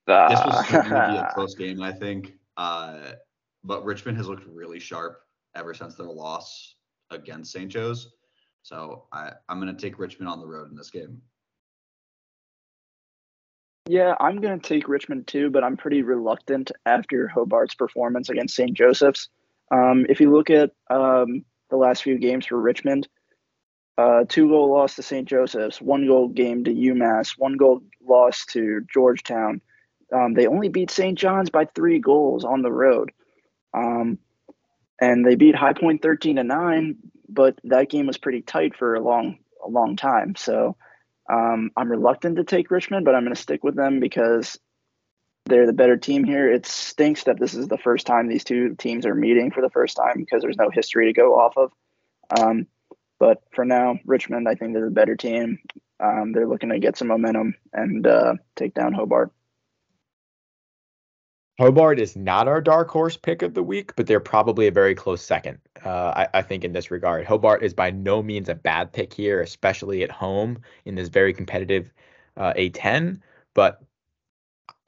Speaker 2: this was (laughs) going to be a close game, I think. Uh, but Richmond has looked really sharp ever since their loss against St. Joe's. So I, I'm going to take Richmond on the road in this game.
Speaker 3: Yeah, I'm going to take Richmond too, but I'm pretty reluctant after Hobart's performance against St. Joseph's. Um, if you look at um, the last few games for Richmond, uh, two goal loss to St. Joseph's, one goal game to UMass, one goal loss to Georgetown. Um, they only beat St. John's by three goals on the road. Um, and they beat High Point 13 to 9, but that game was pretty tight for a long, a long time. So um, I'm reluctant to take Richmond, but I'm going to stick with them because they're the better team here. It stinks that this is the first time these two teams are meeting for the first time because there's no history to go off of. Um, but for now, Richmond, I think they're the better team. Um, they're looking to get some momentum and uh, take down Hobart.
Speaker 1: Hobart is not our dark horse pick of the week, but they're probably a very close second. Uh, I, I, think in this regard, Hobart is by no means a bad pick here, especially at home in this very competitive uh, A10. But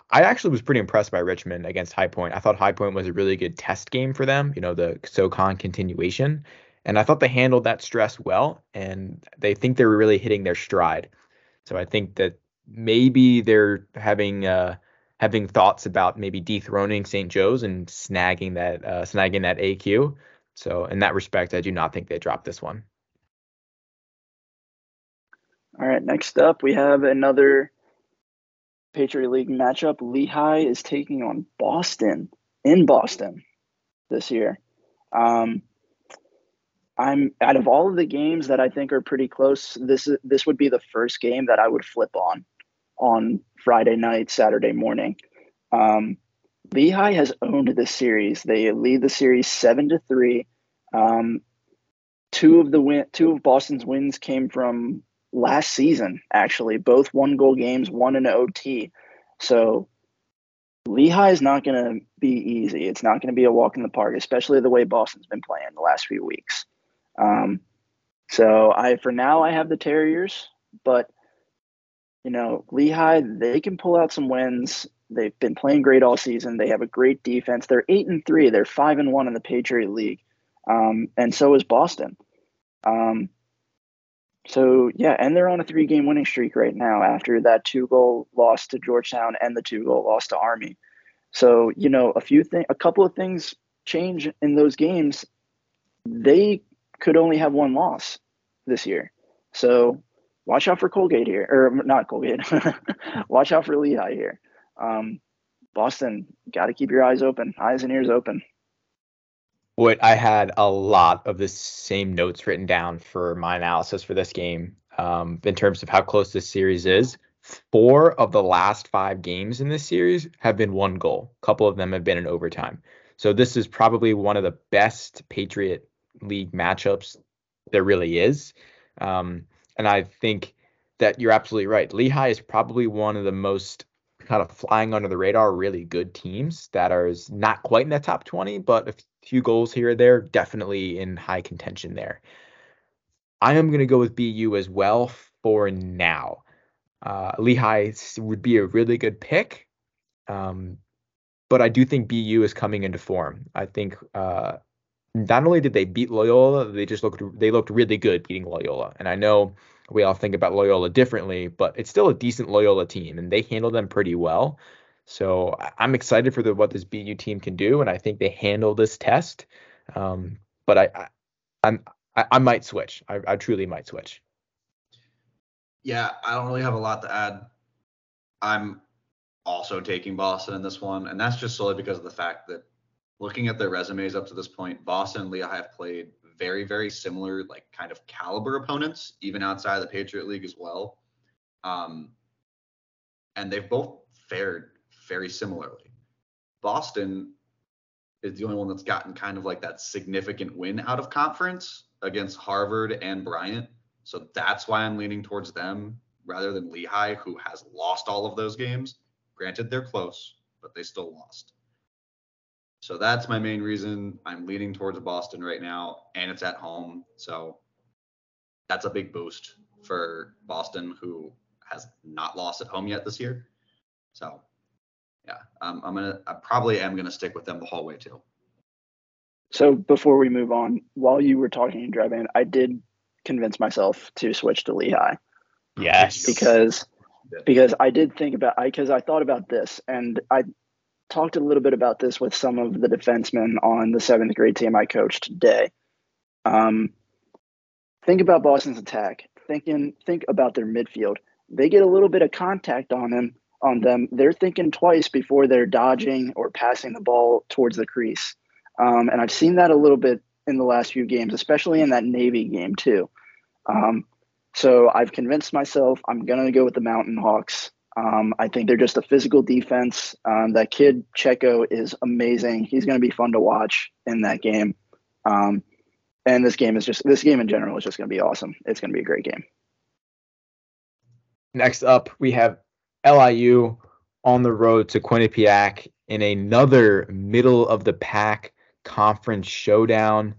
Speaker 1: I actually was pretty impressed by Richmond against High Point. I thought High Point was a really good test game for them. You know, the SoCon continuation, and I thought they handled that stress well, and they think they're really hitting their stride. So I think that maybe they're having. Uh, having thoughts about maybe dethroning St. Joe's and snagging that uh, snagging that AQ. So in that respect, I do not think they dropped this one.
Speaker 3: All right, next up we have another Patriot League matchup. Lehigh is taking on Boston in Boston this year. Um, I'm out of all of the games that I think are pretty close. This this would be the first game that I would flip on on Friday night, Saturday morning. Um, Lehigh has owned this series. They lead the series seven to three. Um, two of the win, two of Boston's wins came from last season. Actually, both one goal games, one in OT. So Lehigh is not going to be easy. It's not going to be a walk in the park, especially the way Boston's been playing the last few weeks. Um, so I, for now, I have the Terriers, but you know, Lehigh, they can pull out some wins. They've been playing great all season. They have a great defense. They're eight and three. They're five and one in the Patriot League, um, and so is Boston. Um, so yeah, and they're on a three-game winning streak right now after that two-goal loss to Georgetown and the two-goal loss to Army. So you know, a few things, a couple of things change in those games. They could only have one loss this year. So watch out for Colgate here, or not Colgate. (laughs) watch out for Lehigh here. Um, Boston, got to keep your eyes open, eyes and ears open.
Speaker 1: What I had a lot of the same notes written down for my analysis for this game um, in terms of how close this series is. Four of the last five games in this series have been one goal. A couple of them have been in overtime. So this is probably one of the best Patriot League matchups there really is. Um, and I think that you're absolutely right. Lehigh is probably one of the most kind of flying under the radar, really good teams that are not quite in the top 20, but a few goals here or there, definitely in high contention there. I am going to go with BU as well for now. Uh, Lehigh would be a really good pick, um, but I do think BU is coming into form. I think uh, not only did they beat Loyola, they just looked they looked really good beating Loyola. And I know we all think about Loyola differently, but it's still a decent Loyola team, and they handle them pretty well. So I'm excited for the, what this BU team can do, and I think they handle this test. Um, but I, I, I'm I, I might switch. I, I truly might switch.
Speaker 2: Yeah, I don't really have a lot to add. I'm also taking Boston in this one, and that's just solely because of the fact that looking at their resumes up to this point, Boston and Lehigh have played very, very similar, like kind of caliber opponents, even outside of the Patriot League as well. Um, and they've both fared very similarly. Boston is the only one that's gotten kind of like that significant win out of conference against Harvard and Bryant. So that's why I'm leaning towards them rather than Lehigh, who has lost all of those games. Granted, they're close, but they still lost. So that's my main reason. I'm leaning towards Boston right now, and it's at home. So that's a big boost for Boston, who has not lost at home yet this year. So yeah, um, I'm gonna I probably am gonna stick with them the whole way too.
Speaker 3: So before we move on, while you were talking and driving, I did convince myself to switch to Lehigh.
Speaker 1: Yes.
Speaker 3: Because because I did think about I because I thought about this and I talked a little bit about this with some of the defensemen on the seventh grade team I coached today. Um, think about Boston's attack. Thinking think about their midfield. They get a little bit of contact on them on them. They're thinking twice before they're dodging or passing the ball towards the crease. Um, and I've seen that a little bit in the last few games, especially in that Navy game too. Um, so I've convinced myself I'm going to go with the Mountain Hawks. Um, I think they're just a physical defense. Um, that kid Checo is amazing. He's going to be fun to watch in that game. Um, and this game is just this game in general is just going to be awesome. It's going to be a great game.
Speaker 1: Next up, we have LIU on the road to Quinnipiac in another middle of the pack conference showdown.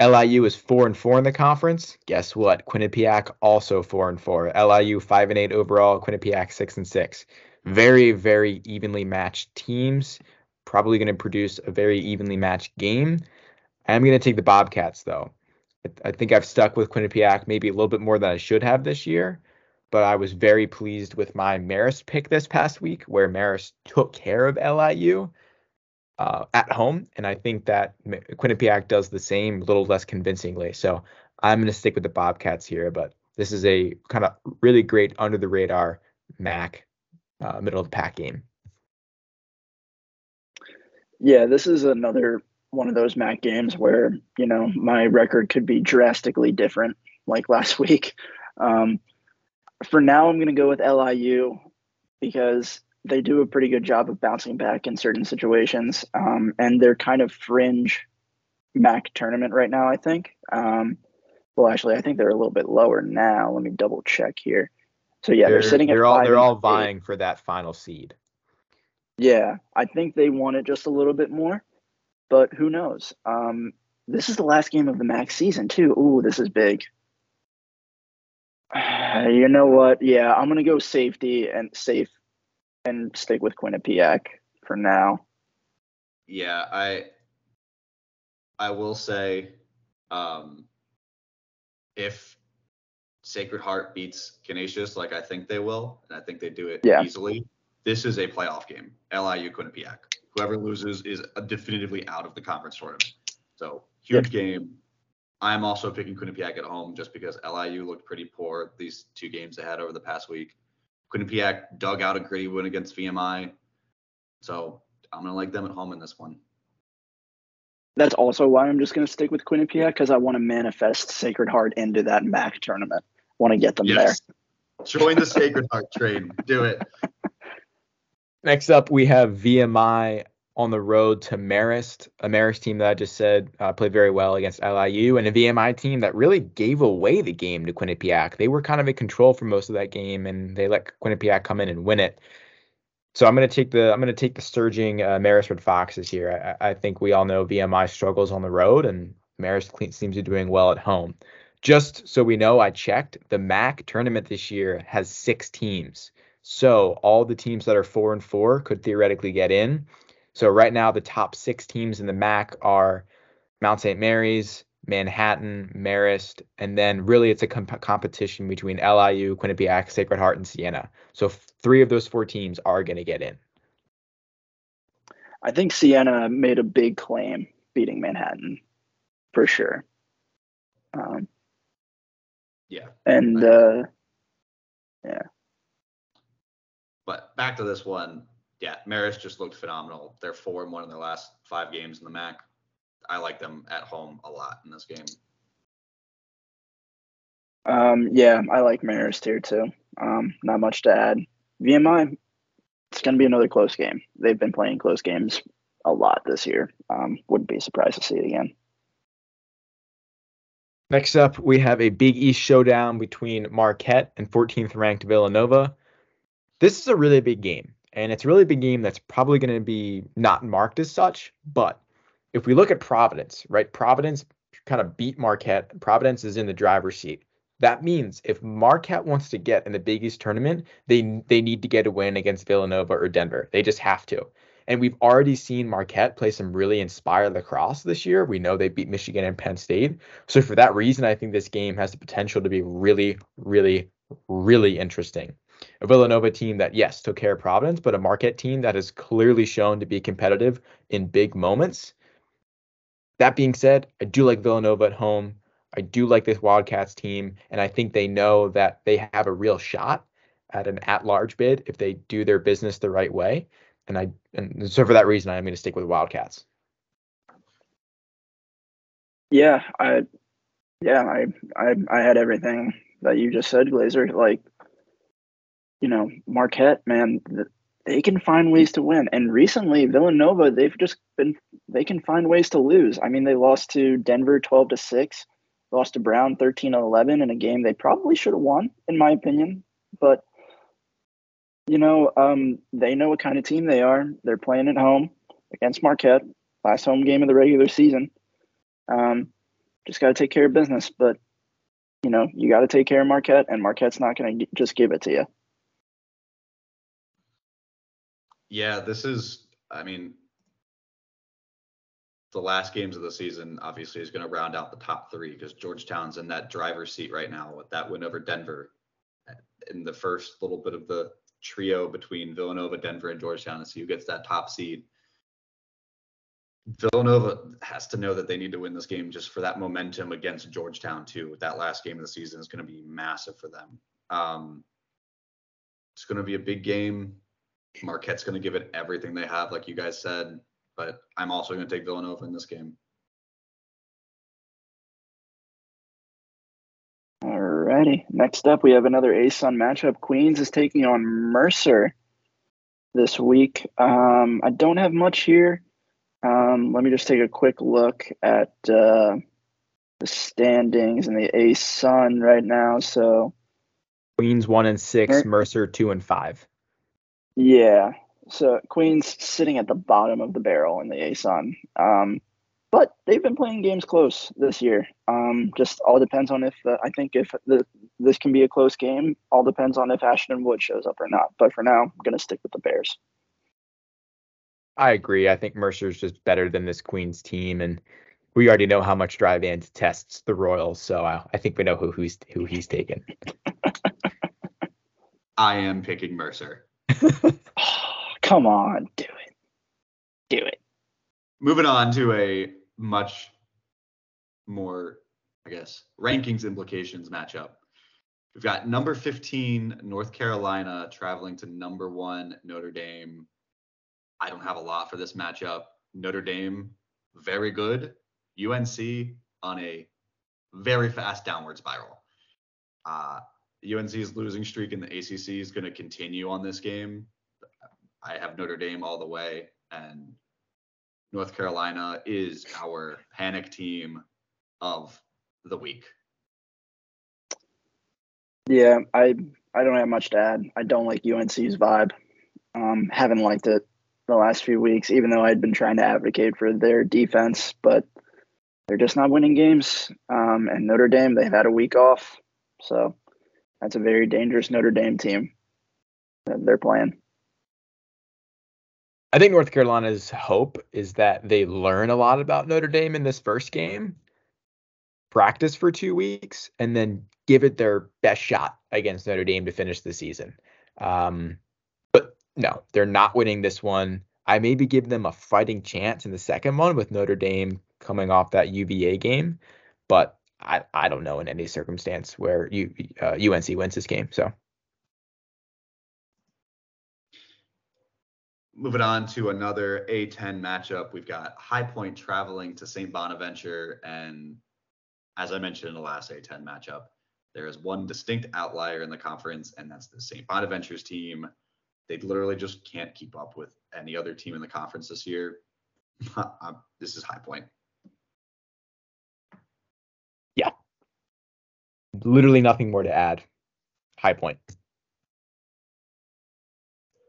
Speaker 1: LIU is four and four in the conference. Guess what? Quinnipiac also four and four. LIU five and eight overall. Quinnipiac six and six. Very very evenly matched teams. Probably going to produce a very evenly matched game. I'm going to take the Bobcats though. I think I've stuck with Quinnipiac maybe a little bit more than I should have this year, but I was very pleased with my Marist pick this past week, where Marist took care of LIU uh, at home, and I think that Quinnipiac does the same, a little less convincingly. So I'm going to stick with the Bobcats here, but this is a kind of really great under the radar MAAC uh, middle of the pack game.
Speaker 3: Yeah, this is another one of those MAAC games where you know my record could be drastically different, like (laughs) last week. Um, for now, I'm going to go with LIU because they do a pretty good job of bouncing back in certain situations, um, and they're kind of fringe MAAC tournament right now. I think. Um, well, actually, I think they're a little bit lower now. Let me double check here. So yeah, they're, they're sitting
Speaker 1: they're
Speaker 3: at
Speaker 1: all they're all vying for that final seed.
Speaker 3: Yeah, I think they want it just a little bit more, but who knows? Um, this is the last game of the MAAC season too. Ooh, this is big. (sighs) You know what? Yeah, I'm gonna go safety and safe and stick with Quinnipiac for now.
Speaker 2: Yeah, I I will say um, if Sacred Heart beats Canisius like I think they will, and I think they do it yeah. easily, this is a playoff game. LIU Quinnipiac. Whoever loses is definitively out of the conference tournament. So huge game. I'm also picking Quinnipiac at home just because LIU looked pretty poor these two games they had over the past week. Quinnipiac dug out a gritty win against VMI. So I'm going to like them at home in this one.
Speaker 3: That's also why I'm just going to stick with Quinnipiac because I want to manifest Sacred Heart into that MAAC tournament. Want to get them yes.
Speaker 2: there. Join the Sacred Heart train. Do it. (laughs)
Speaker 1: Next up, we have VMI on the road to Marist, a Marist team that I just said uh, played very well against LIU, and a VMI team that really gave away the game to Quinnipiac. They were kind of in control for most of that game, and they let Quinnipiac come in and win it. So I'm going to take the I'm going to take the surging uh, Marist Red Foxes here. I, I, think we all know VMI struggles on the road, and Marist seems to be doing well at home. Just so we know, I checked the MAAC tournament this year has six teams. So all the teams that are four and four could theoretically get in. So right now, the top six teams in the MAAC are Mount St. Mary's, Manhattan, Marist, and then really it's a comp- competition between LIU, Quinnipiac, Sacred Heart, and Siena. So f- three of those four teams are going to get in.
Speaker 3: I think Siena made a big claim beating Manhattan for sure. Um,
Speaker 2: yeah.
Speaker 3: And uh, yeah.
Speaker 2: But back to this one, yeah, Marist just looked phenomenal. They're four and one in their last five games in the MAAC. I like them at home a lot in this game.
Speaker 3: Um, yeah, I like Marist here too. Um, not much to add. VMI, it's going to be another close game. They've been playing close games a lot this year. Um, wouldn't be surprised to see it again.
Speaker 1: Next up, we have a Big East showdown between Marquette and 14th ranked Villanova. This is a really big game, and it's a really big game that's probably going to be not marked as such. But if we look at Providence, right, Providence kind of beat Marquette. Providence is in the driver's seat. That means if Marquette wants to get in the Big East tournament, they they need to get a win against Villanova or Denver. They just have to. And we've already seen Marquette play some really inspired lacrosse this year. We know they beat Michigan and Penn State. So for that reason, I think this game has the potential to be really, really, really interesting. A Villanova team that, yes, took care of Providence, but a Marquette team that has clearly shown to be competitive in big moments. That being said, I do like Villanova at home. I do like this Wildcats team, and I think they know that they have a real shot at an at-large bid if they do their business the right way and I and so for that reason, I'm going to stick with Wildcats.
Speaker 3: Yeah, I, yeah, I, I, I had everything that you just said, Glazer. Like, you know, Marquette, man, they can find ways to win. And recently, Villanova, they've just been, they can find ways to lose. I mean, they lost to Denver 12 to 6, lost to Brown 13 to 11 in a game they probably should have won, in my opinion. But you know, um, they know what kind of team they are. They're playing at home against Marquette, last home game of the regular season. Um, just got to take care of business. But, you know, you got to take care of Marquette, and Marquette's not going to just give it to you.
Speaker 2: Yeah, this is, I mean, the last games of the season obviously is going to round out the top three because Georgetown's in that driver's seat right now with that win over Denver in the first little bit of the trio between Villanova, Denver, and Georgetown to see who gets that top seed. Villanova has to know that they need to win this game just for that momentum against Georgetown too. That last game of the season is going to be massive for them. Um, it's going to be a big game. Marquette's going to give it everything they have, like you guys said. But I'm also going to take Villanova in this game.
Speaker 3: Alrighty. Next up, we have another ASUN matchup. Queens is taking on Mercer this week. Um, I don't have much here. Um, let me just take a quick look at uh, the standings in the ASUN right now. So
Speaker 1: Queens one and six, Mer- Mercer two and five.
Speaker 3: Yeah. So Queens sitting at the bottom of the barrel in the ASUN. Um, but they've been playing games close this year. Um, just all depends on if uh, I think if the, this can be a close game. All depends on if Ashton Wood shows up or not. But for now, I'm gonna stick with the Bears.
Speaker 1: I agree. I think Mercer's just better than this Queens team, and we already know how much Dry Van tests the Royals, so I, I think we know who who's who he's taken. (laughs)
Speaker 2: I am picking Mercer. (laughs)
Speaker 3: come on, do it, do it.
Speaker 2: Moving on to a much more, I guess, rankings implications matchup. We've got number 15 North Carolina traveling to number one Notre Dame. I don't have a lot for this matchup. Notre Dame, very good. UNC on a very fast downward spiral. Uh, UNC's losing streak in the ACC is going to continue on this game. I have Notre Dame all the way, and North Carolina is our panic team of the week.
Speaker 3: Yeah, I I don't have much to add. I don't like UNC's vibe. Um, haven't liked it the last few weeks, even though I'd been trying to advocate for their defense, but they're just not winning games. Um, and Notre Dame, they've had a week off, so that's a very dangerous Notre Dame team that they're playing.
Speaker 1: I think North Carolina's hope is that they learn a lot about Notre Dame in this first game, practice for two weeks, and then give it their best shot against Notre Dame to finish the season. Um, but no, they're not winning this one. I maybe give them a fighting chance in the second one with Notre Dame coming off that UVA game, but I, I don't know in any circumstance where you uh, UNC wins this game. So
Speaker 2: moving on to another A10 matchup, we've got High Point traveling to St. Bonaventure. And as I mentioned in the last A10 matchup, There is one distinct outlier in the conference, and that's the St. Bonaventures team. They literally just can't keep up with any other team in the conference this year. (laughs) this is high point.
Speaker 1: Literally nothing more to add. High point.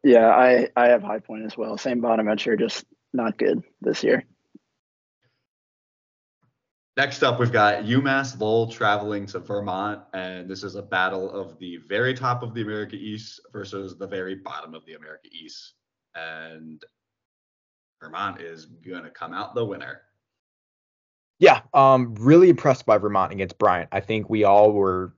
Speaker 3: Yeah, I I have high point as well. St. Bonaventure just not good this year.
Speaker 2: Next up, we've got UMass Lowell traveling to Vermont, and this is a battle of the very top of the America East versus the very bottom of the America East. And Vermont is gonna come out the winner.
Speaker 1: Yeah, um, really impressed by Vermont against Bryant. I think we all were,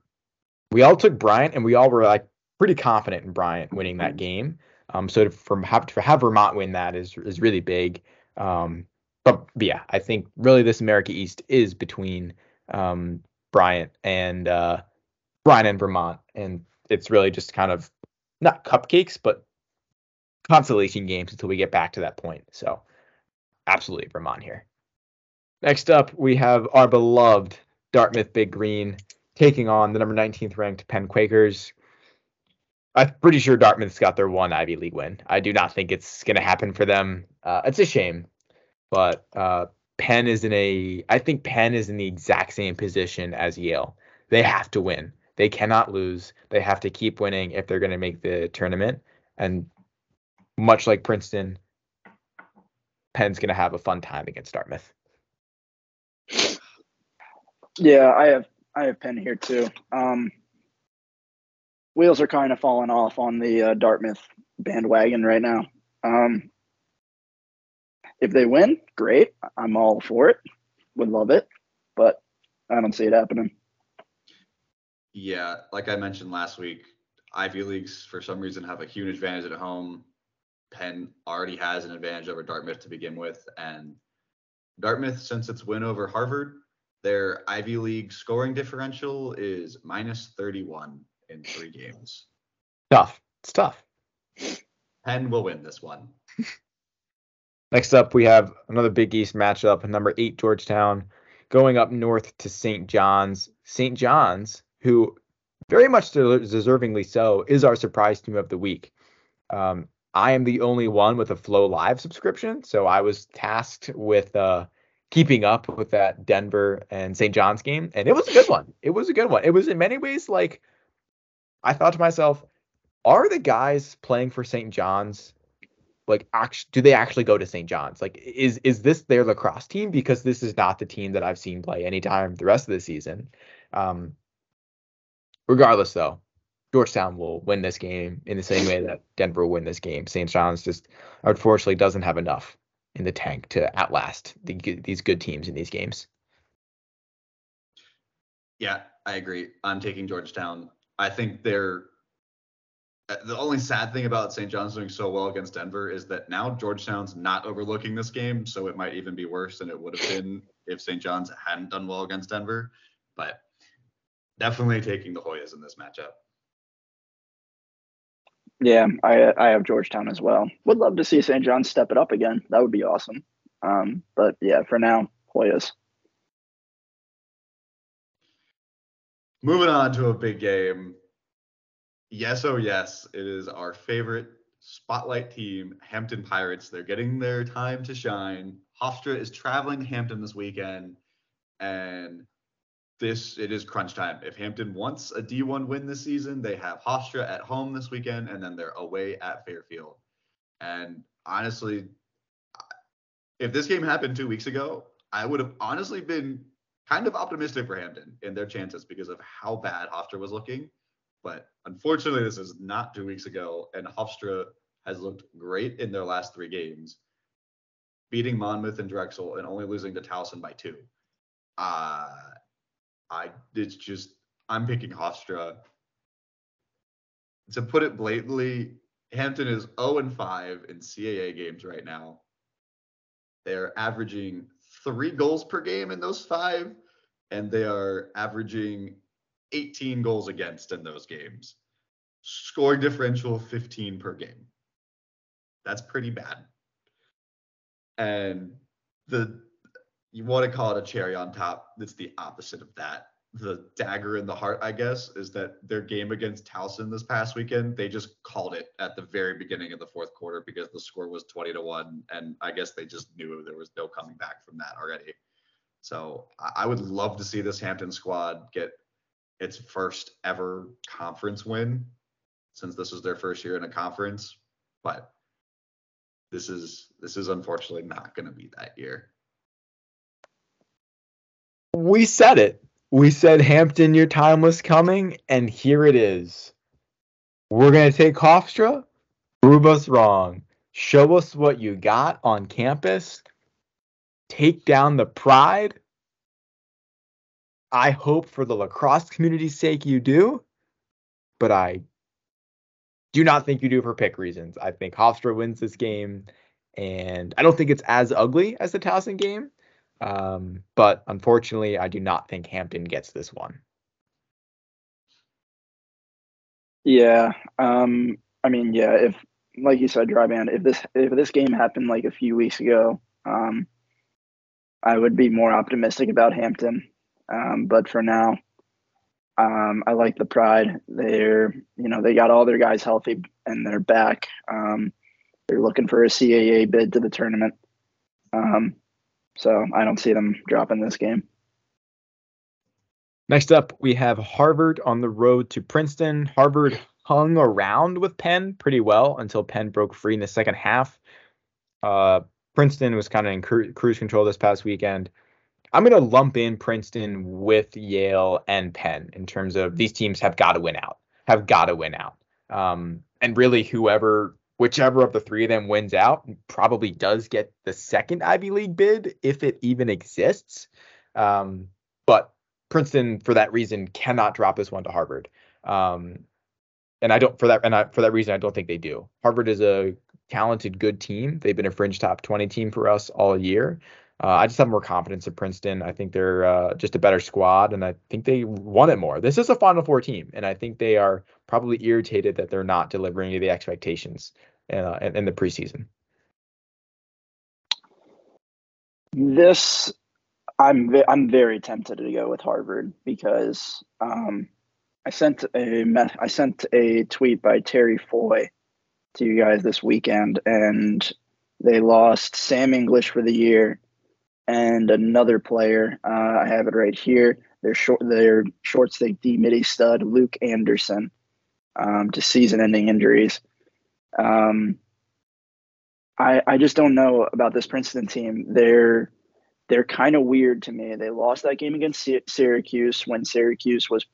Speaker 1: we all took Bryant, and we all were like pretty confident in Bryant winning that game. Um, so to, from have to have Vermont win that is is really big. Um, but, but yeah, I think really this America East is between um, Bryant and uh, Bryant and Vermont, and it's really just kind of not cupcakes, but consolation games until we get back to that point. So absolutely Vermont here. Next up, we have our beloved Dartmouth Big Green taking on the number 19th ranked Penn Quakers. I'm pretty sure Dartmouth's got their one Ivy League win. I do not think it's going to happen for them. Uh, it's a shame, but uh, Penn is in a. I think Penn is in the exact same position as Yale. They have to win. They cannot lose. They have to keep winning if they're going to make the tournament. And much like Princeton, Penn's going to have a fun time against Dartmouth.
Speaker 3: Yeah, I have I have Penn here too. Um, wheels are kind of falling off on the uh, Dartmouth bandwagon right now. Um, if they win, great. I'm all for it. Would love it, but I don't see it happening.
Speaker 2: Yeah, like I mentioned last week, Ivy Leagues for some reason have a huge advantage at home. Penn already has an advantage over Dartmouth to begin with, and Dartmouth, since its win over Harvard, their Ivy League scoring differential is minus 31 in three games.
Speaker 1: Tough. It's tough.
Speaker 2: Penn will win this one. (laughs)
Speaker 1: Next up, we have another Big East matchup. Number eight, Georgetown, going up north to St. John's. St. John's, who very much deservingly so, is our surprise team of the week. Um, I am the only one with a Flow Live subscription, so I was tasked with uh, keeping up with that Denver and St. John's game, and it was a good one. It was a good one. It was in many ways like I thought to myself, are the guys playing for St. John's like actually do they actually go to St. John's? Like is is this their lacrosse team because this is not the team that I've seen play anytime the rest of the season. Um regardless though, Georgetown will win this game in the same way that Denver will win this game. St. John's just unfortunately doesn't have enough in the tank to outlast the, these good teams in these games.
Speaker 2: Yeah, I agree. I'm taking Georgetown. I think they're uh, the only sad thing about St. John's doing so well against Denver is that now Georgetown's not overlooking this game, so it might even be worse than it would have been (laughs) if St. John's hadn't done well against Denver. But definitely taking the Hoyas in this matchup.
Speaker 3: Yeah, I I have Georgetown as well. Would love to see St. John's step it up again. That would be awesome. Um, but yeah, for now, Hoyas.
Speaker 2: Moving on to a big game. Yes, oh yes, it is our favorite spotlight team, Hampton Pirates. They're getting their time to shine. Hofstra is traveling to Hampton this weekend, and this it is crunch time. If Hampton wants a D1 win this season, they have Hofstra at home this weekend, and then they're away at Fairfield. And honestly, if this game happened two weeks ago, I would have honestly been kind of optimistic for Hampton in their chances because of how bad Hofstra was looking. But unfortunately, this is not two weeks ago, and Hofstra has looked great in their last three games, beating Monmouth and Drexel and only losing to Towson by two. Uh, I it's just I'm picking Hofstra. To put it blatantly, Hampton is 0 and 5 in CAA games right now. They're averaging three goals per game in those five, and they are averaging 18 goals against in those games. Scoring differential 15 per game. That's pretty bad. And the you want to call it a cherry on top. It's the opposite of that. the dagger in the heart, I guess, is that their game against Towson this past weekend, they just called it at the very beginning of the fourth quarter because the score was 20 to 1. And I guess they just knew there was no coming back from that already. So I would love to see this Hampton squad get its first ever conference win since this is their first year in a conference. But this is this is unfortunately not going to be that year.
Speaker 1: We said it. We said Hampton, your time was coming, and here it is. We're gonna take Hofstra, prove us wrong, show us what you got on campus, take down the pride. I hope for the lacrosse community's sake you do, but I do not think you do for pick reasons. I think Hofstra wins this game, and I don't think it's as ugly as the Towson game. Um, but unfortunately, I do not think Hampton gets this one.
Speaker 3: Yeah. Um, I mean, yeah, if like you said, Dryban, if this if this game happened like a few weeks ago, um, I would be more optimistic about Hampton. Um, but for now, um, I like the Pride. They're you know they got all their guys healthy and they're back. Um, they're looking for a CAA bid to the tournament. Um, so I don't see them dropping this game.
Speaker 1: Next up, we have Harvard on the road to Princeton. Harvard hung around with Penn pretty well until Penn broke free in the second half. Uh, Princeton was kind of in cru- cruise control this past weekend. I'm going to lump in Princeton with Yale and Penn in terms of these teams have got to win out, have got to win out. Um, and really, whoever whichever of the three of them wins out probably does get the second Ivy League bid if it even exists. Um, but Princeton, for that reason, cannot drop this one to Harvard. Um, and I don't for that and I, for that reason I don't think they do. Harvard is a talented, good team. They've been a fringe top 20 team for us all year. Uh, I just have more confidence in Princeton. I think they're uh, just a better squad, and I think they want it more. This is a Final Four team, and I think they are probably irritated that they're not delivering to the expectations uh, in, the preseason.
Speaker 3: This, I'm I'm very tempted to go with Harvard because um, I sent a I sent a tweet by Terry Foy to you guys this weekend, and they lost Sam English for the year and another player. Uh, I have it right here. Their short, their short stick D midi stud Luke Anderson um, to season-ending injuries. Um, I I just don't know about this Princeton team. They're they're kind of weird to me. They lost that game against Syracuse when Syracuse was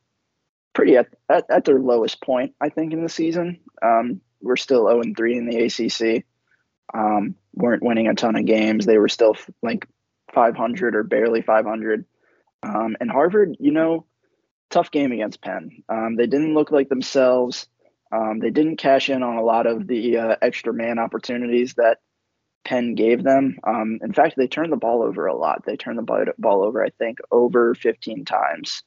Speaker 3: pretty at, at, at their lowest point, I think, in the season. Um, we're still 0 3 in the ACC. Um, weren't winning a ton of games. They were still like 500 or barely 500. Um, and Harvard, you know, tough game against Penn. Um, they didn't look like themselves. Um, they didn't cash in on a lot of the uh, extra man opportunities that Penn gave them. Um, in fact, they turned the ball over a lot. They turned the ball over, I think, over 15 times.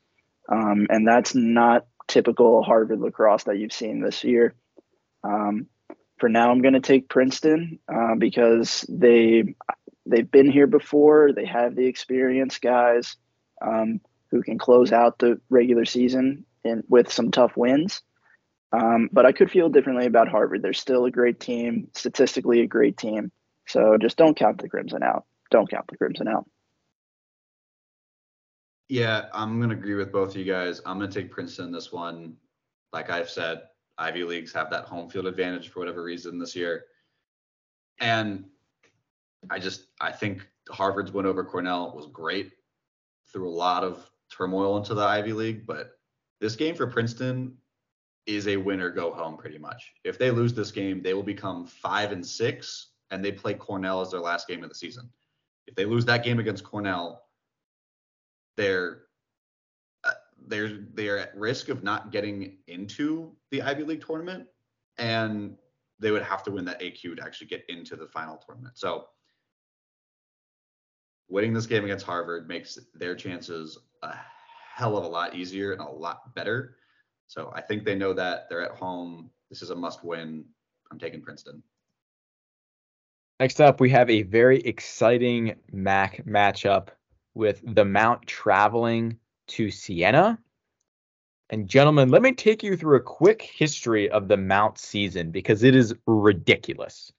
Speaker 3: Um, and that's not typical Harvard lacrosse that you've seen this year. Um, for now, I'm going to take Princeton uh, because they they've been here before. They have the experience guys um, who can close out the regular season in, with some tough wins. Um, but I could feel differently about Harvard. They're still a great team, statistically a great team. So just don't count the Crimson out. Don't count the Crimson out.
Speaker 2: Yeah, I'm gonna agree with both of you guys. I'm gonna take Princeton this one. Like I've said, Ivy Leagues have that home field advantage for whatever reason this year. And I just I think Harvard's win over Cornell was great. Threw a lot of turmoil into the Ivy League, but this game for Princeton is a winner go home pretty much. If they lose this game, they will become five and six, and they play Cornell as their last game of the season. If they lose that game against Cornell, they're uh, they're they're at risk of not getting into the Ivy League tournament, and they would have to win that AQ to actually get into the final tournament. So winning this game against Harvard makes their chances a hell of a lot easier and a lot better. So I think they know that they're at home. This is a must win. I'm taking Princeton.
Speaker 1: Next up, we have a very exciting MAAC matchup with the Mount traveling to Siena. And gentlemen, let me take you through a quick history of the Mount season because it is ridiculous.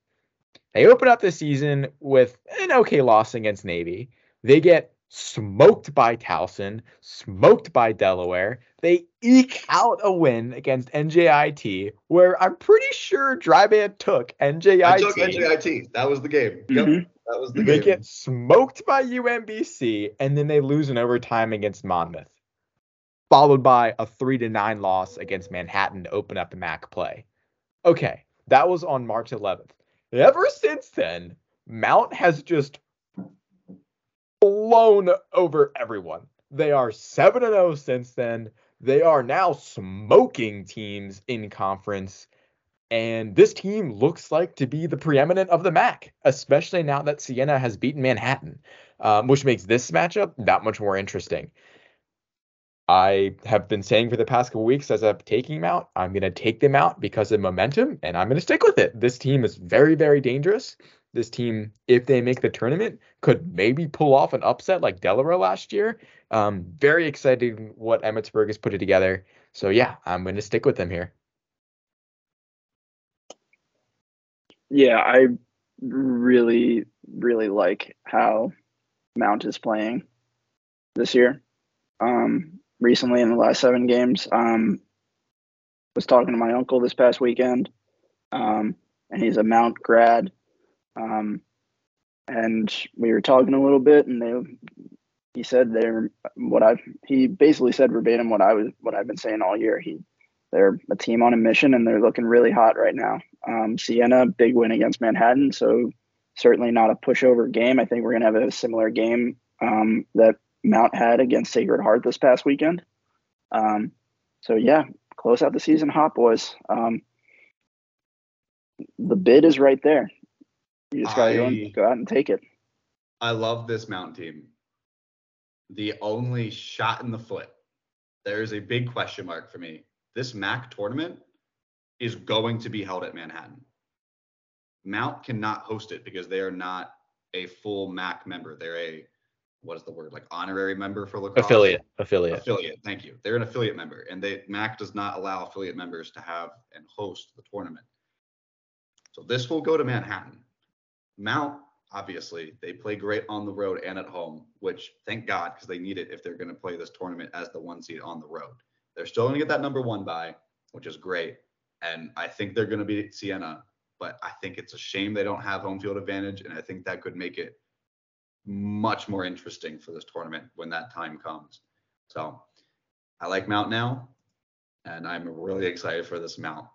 Speaker 1: They open up the season with an okay loss against Navy. They get smoked by Towson, smoked by Delaware. They eke out a win against NJIT, where I'm pretty sure Dryband took NJIT. I
Speaker 2: took NJIT. That was the game. Mm-hmm. Yep. That was the
Speaker 1: they
Speaker 2: game.
Speaker 1: get smoked by UMBC, and then they lose in overtime against Monmouth, followed by a three to nine loss against Manhattan to open up the MAAC play. Okay, that was on March 11th. Ever since then, Mount has just blown over everyone. They are 7 0 since then. They are now smoking teams in conference. And this team looks like to be the preeminent of the MAAC, especially now that Siena has beaten Manhattan, um, which makes this matchup that much more interesting. I have been saying for the past couple weeks as I'm taking them out, I'm going to take them out because of momentum, and I'm going to stick with it. This team is very, very dangerous this team, if they make the tournament, could maybe pull off an upset like Delaware last year. Um, very excited what Emmitsburg has put it together. So yeah, I'm going to stick with them here.
Speaker 3: Yeah, I really, really like how Mount is playing this year. Um, recently, in the last seven games, um, was talking to my uncle this past weekend, um, and he's a Mount grad um, and we were talking a little bit, and they he said they're what I he basically said verbatim what I was what I've been saying all year. He they're a team on a mission, and they're looking really hot right now. Um, Siena big win against Manhattan, so certainly not a pushover game. I think we're gonna have a similar game um, that Mount had against Sacred Heart this past weekend. Um, so yeah, close out the season, hot boys. Um, the bid is right there. You just gotta I, go, and, go out and take it.
Speaker 2: I love this Mount team. The only shot in the foot. There's a big question mark for me. This MAAC tournament is going to be held at Manhattan. Mount cannot host it because they are not a full MAAC member. They're a what is the word like honorary member for lacrosse?
Speaker 1: Affiliate. Affiliate.
Speaker 2: Affiliate. Thank you. They're an affiliate member, and they MAAC does not allow affiliate members to have and host the tournament. So this will go to Manhattan. Mount, obviously, they play great on the road and at home, which thank God because they need it if they're going to play this tournament as the one seed on the road. They're still going to get that number one by, which is great. And I think they're going to beat Siena, but I think it's a shame they don't have home field advantage. And I think that could make it much more interesting for this tournament when that time comes. So I like Mount now, and I'm really excited for this Mount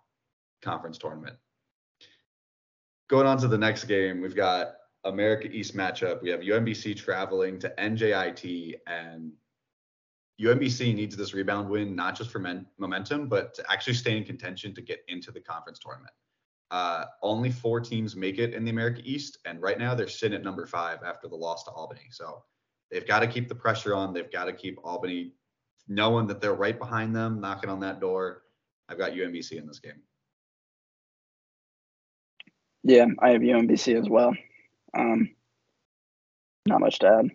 Speaker 2: conference tournament going on to the next game, we've got America East matchup. We have UMBC traveling to NJIT, and UMBC needs this rebound win not just for men- momentum, but to actually stay in contention to get into the conference tournament. Uh, only four teams make it in the America East, and right now they're sitting at number five after the loss to Albany. So they've got to keep the pressure on. They've got to keep Albany knowing that they're right behind them, knocking on that door. I've got UMBC in this game.
Speaker 3: Yeah, I have UMBC as well. Um, not much to add.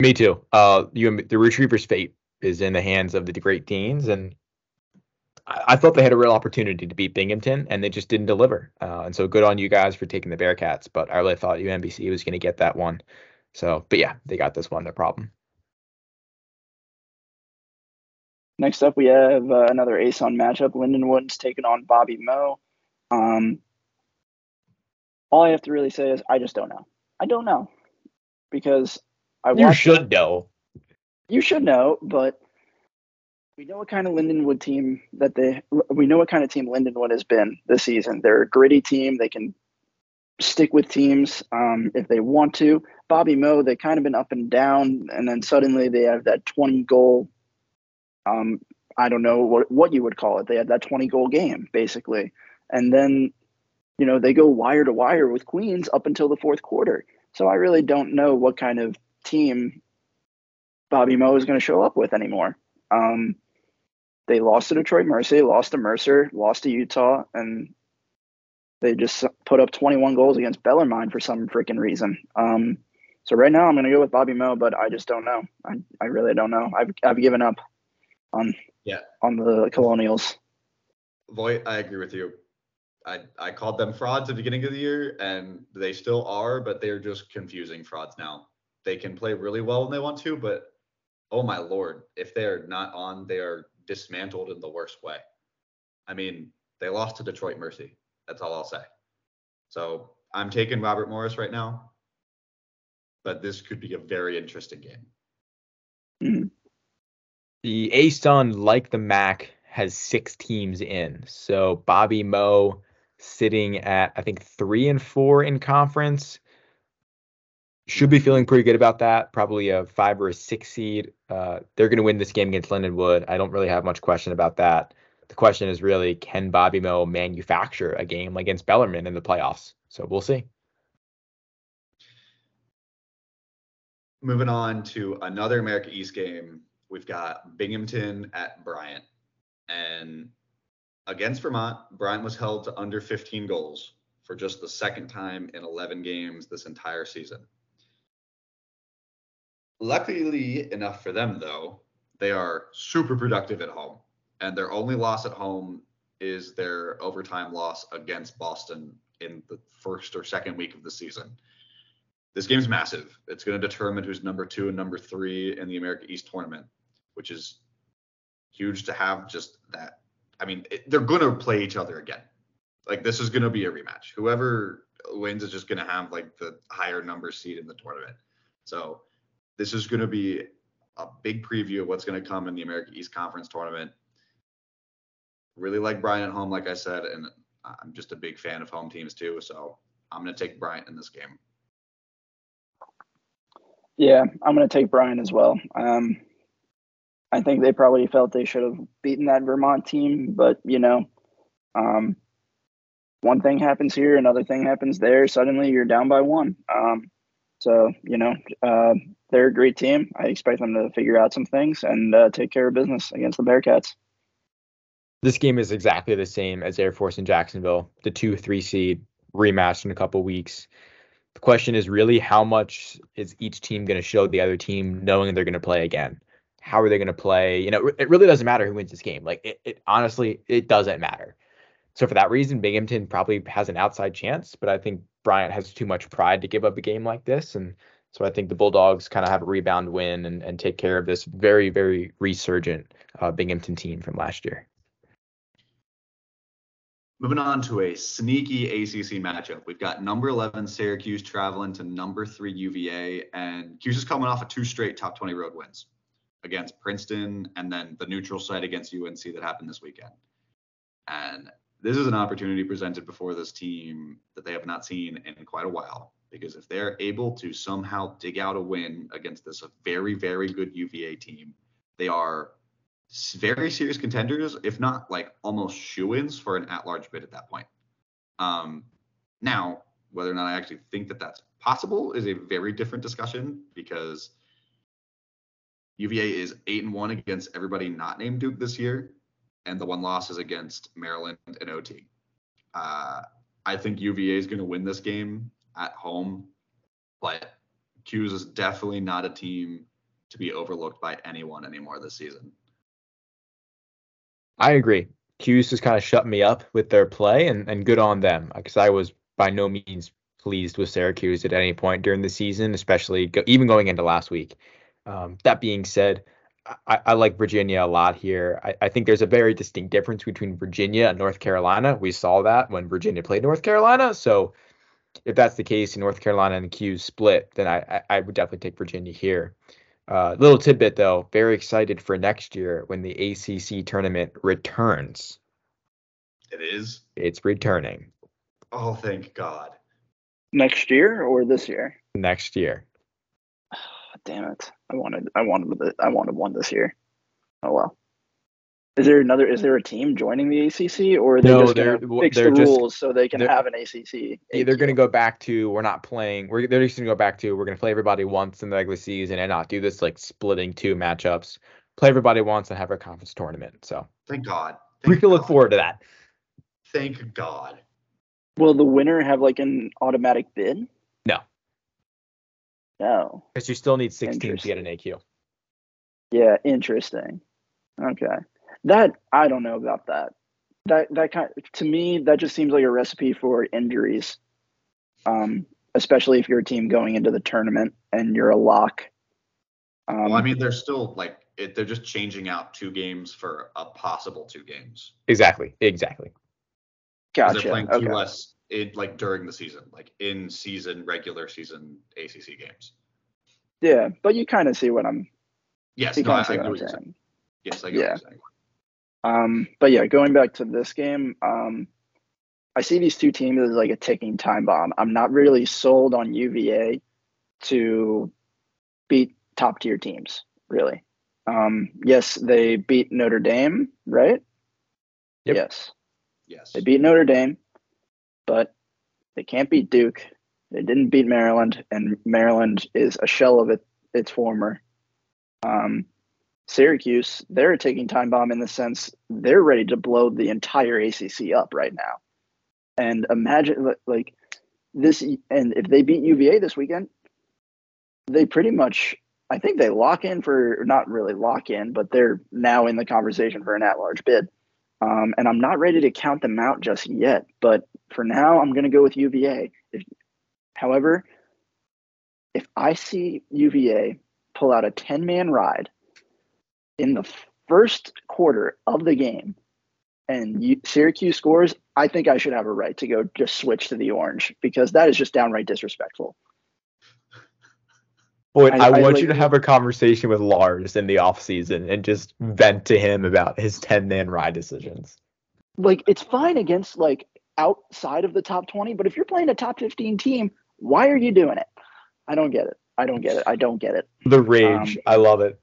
Speaker 1: Me too. Uh, UM, the Retrievers' fate is in the hands of the Great Danes, and I, I, thought they had a real opportunity to beat Binghamton, and they just didn't deliver. Uh, and so good on you guys for taking the Bearcats, but I really thought UMBC was going to get that one. So, but yeah, they got this one, no problem.
Speaker 3: Next up, we have uh, another ASUN matchup. Lindenwood's taking on Bobby Moe. Um, all I have to really say is I just don't know. I don't know because I
Speaker 1: you should know.
Speaker 3: You should know, but we know what kind of Lindenwood team that they. We know what kind of team Lindenwood has been this season. They're a gritty team. They can stick with teams um, if they want to. Bobby Moe, they kind of been up and down, and then suddenly they have that 20 goal. Um, I don't know what what you would call it. They had that 20 goal game basically, and then you know, they go wire to wire with Queens up until the fourth quarter. So I really don't know what kind of team Bobby Moe is going to show up with anymore. Um, they lost to Detroit Mercy, lost to Mercer, lost to Utah, and they just put up 21 goals against Bellarmine for some freaking reason. Um, So right now I'm going to go with Bobby Moe, but I just don't know. I, I really don't know. I've I've given up on
Speaker 2: Yeah.
Speaker 3: on the Colonials.
Speaker 2: Voigt, I agree with you. I, I called them frauds at the beginning of the year, and they still are, but they're just confusing frauds now. They can play really well when they want to, but oh my lord, if they're not on, they are dismantled in the worst way. I mean, they lost to Detroit Mercy. That's all I'll say. So I'm taking Robert Morris right now, but this could be a very interesting game.
Speaker 3: Mhm.
Speaker 1: The ASUN, like the MAAC, has six teams in. So Bobby Moe sitting at I think three and four in conference. Should be feeling pretty good about that. Probably a five or a six seed. Uh, they're going to win this game against Lindenwood. I don't really have much question about that. The question is really, can Bobby Mo manufacture a game against Bellarmine in the playoffs? So we'll see.
Speaker 2: Moving on to another America East game, we've got Binghamton at Bryant. And against Vermont, Bryant was held to under 15 goals for just the second time in 11 games this entire season. Luckily enough for them, though, they are super productive at home. And their only loss at home is their overtime loss against Boston in the first or second week of the season this game's massive. It's going to determine who's number two and number three in the America East tournament, which is huge to have just that. I mean, it, they're going to play each other again. Like this is going to be a rematch. Whoever wins is just going to have like the higher number seed in the tournament. So this is going to be a big preview of what's going to come in the American East Conference tournament. Really like Bryant at home, like I said, and I'm just a big fan of home teams too. So I'm going to take Bryant in this game.
Speaker 3: Yeah, I'm going to take Bryant as well. Um, I think they probably felt they should have beaten that Vermont team, but you know, um, one thing happens here, another thing happens there. Suddenly, you're down by one. Um, so you know, uh, they're a great team. I expect them to figure out some things and uh, take care of business against the Bearcats.
Speaker 1: This game is exactly the same as Air Force in Jacksonville, the two three seed rematched in a couple weeks. The question is really how much is each team going to show the other team knowing they're going to play again? How are they going to play? You know, it really doesn't matter who wins this game. Like it, it honestly, it doesn't matter. So for that reason, Binghamton probably has an outside chance, but I think Bryant has too much pride to give up a game like this. And so I think the Bulldogs kind of have a rebound win and, and take care of this very, very resurgent uh, Binghamton team from last year.
Speaker 2: Moving on to a sneaky ACC matchup. We've got number 11 Syracuse traveling to number three UVA, and Cuse is coming off of two straight top 20 road wins against Princeton and then the neutral site against UNC that happened this weekend. And this is an opportunity presented before this team that they have not seen in quite a while. Because if they're able to somehow dig out a win against this very, very good UVA team, they are very serious contenders, if not like almost shoe-ins for an at-large bid at that point. Um, now, whether or not I actually think that that's possible is a very different discussion because UVA is eight and one against everybody not named Duke this year, and the one loss is against Maryland and OT. Uh, I think UVA is going to win this game at home, but Cuse is definitely not a team to be overlooked by anyone anymore this season.
Speaker 1: I agree. Cuse has kind of shut me up with their play, and, and good on them because I was by no means pleased with Syracuse at any point during the season, especially go, even going into last week. Um, that being said, I, I, like Virginia a lot here. I, I, think there's a very distinct difference between Virginia and North Carolina. We saw that when Virginia played North Carolina. So if that's the case, in North Carolina and Cuse split, then I, I would definitely take Virginia here. Uh, little tidbit though, very excited for next year when the ACC tournament returns.
Speaker 2: It is.
Speaker 1: It's returning.
Speaker 2: Oh, thank God.
Speaker 3: Next year or this year?
Speaker 1: Next year. (sighs)
Speaker 3: Damn it! I wanted, I wanted, I wanted one this year. Oh well. Is there another? Is there a team joining the ACC, or are they
Speaker 1: no,
Speaker 3: just going to fix the just, rules so they can have an ACC?
Speaker 1: They're going to go back to we're not playing. We're they're just going to go back to we're going to play everybody once in the regular season and not do this like splitting two matchups. Play everybody once and have a conference tournament. So
Speaker 2: thank God. Thank
Speaker 1: we can God. look forward to that.
Speaker 2: Thank God.
Speaker 3: Will the winner have like an automatic bid?
Speaker 1: No.
Speaker 3: No.
Speaker 1: Because you still need 16 to get an AQ.
Speaker 3: Yeah, interesting. Okay. That I don't know about that. That that kind to me that just seems like a recipe for injuries. Um, especially if you're a team going into the tournament and you're a lock. Um,
Speaker 2: well, I mean, they're still like it, they're just changing out two games for a possible two games.
Speaker 1: Exactly. Exactly.
Speaker 3: gotcha.
Speaker 2: They're playing
Speaker 3: okay.
Speaker 2: two less in like during the season, like in season regular season ACC games.
Speaker 3: Yeah, but you kind of see what I'm.
Speaker 2: Yes, no, I,
Speaker 3: kind
Speaker 2: I
Speaker 3: see
Speaker 2: what
Speaker 3: what
Speaker 2: you're
Speaker 3: I'm
Speaker 2: saying.
Speaker 3: saying.
Speaker 2: Yes, I get
Speaker 3: Yeah.
Speaker 2: what you're saying.
Speaker 3: Um, but yeah, going back to this game, um, I see these two teams as like a ticking time bomb. I'm not really sold on UVA to beat top tier teams, really. Um, yes, they beat Notre Dame, right?
Speaker 1: Yep.
Speaker 3: Yes,
Speaker 2: Yes.
Speaker 3: they beat Notre Dame, but they can't beat Duke. They didn't beat Maryland, and Maryland is a shell of it, its former. Um, Syracuse, they're a taking time bomb in the sense they're ready to blow the entire ACC up right now. And imagine like this, and if they beat UVA this weekend, they pretty much, I think they lock in for not really lock in, but they're now in the conversation for an at-large bid. Um, and I'm not ready to count them out just yet, but for now, I'm going to go with UVA. If, however, if I see UVA pull out a 10 man ride in the first quarter of the game and you, Syracuse scores, I think I should have a right to go just switch to the orange because that is just downright disrespectful.
Speaker 1: Boyd,
Speaker 3: I-
Speaker 1: I,
Speaker 3: I
Speaker 1: want
Speaker 3: like-
Speaker 1: you to have a conversation with Lars in the offseason and just vent to him about his 10 man ride decisions.
Speaker 3: Like it's fine against like outside of the top 20, but if you're playing a top 15 team, why are you doing it? I don't get it. I don't get it. I don't get it.
Speaker 1: The rage.
Speaker 3: Um,
Speaker 1: I love it.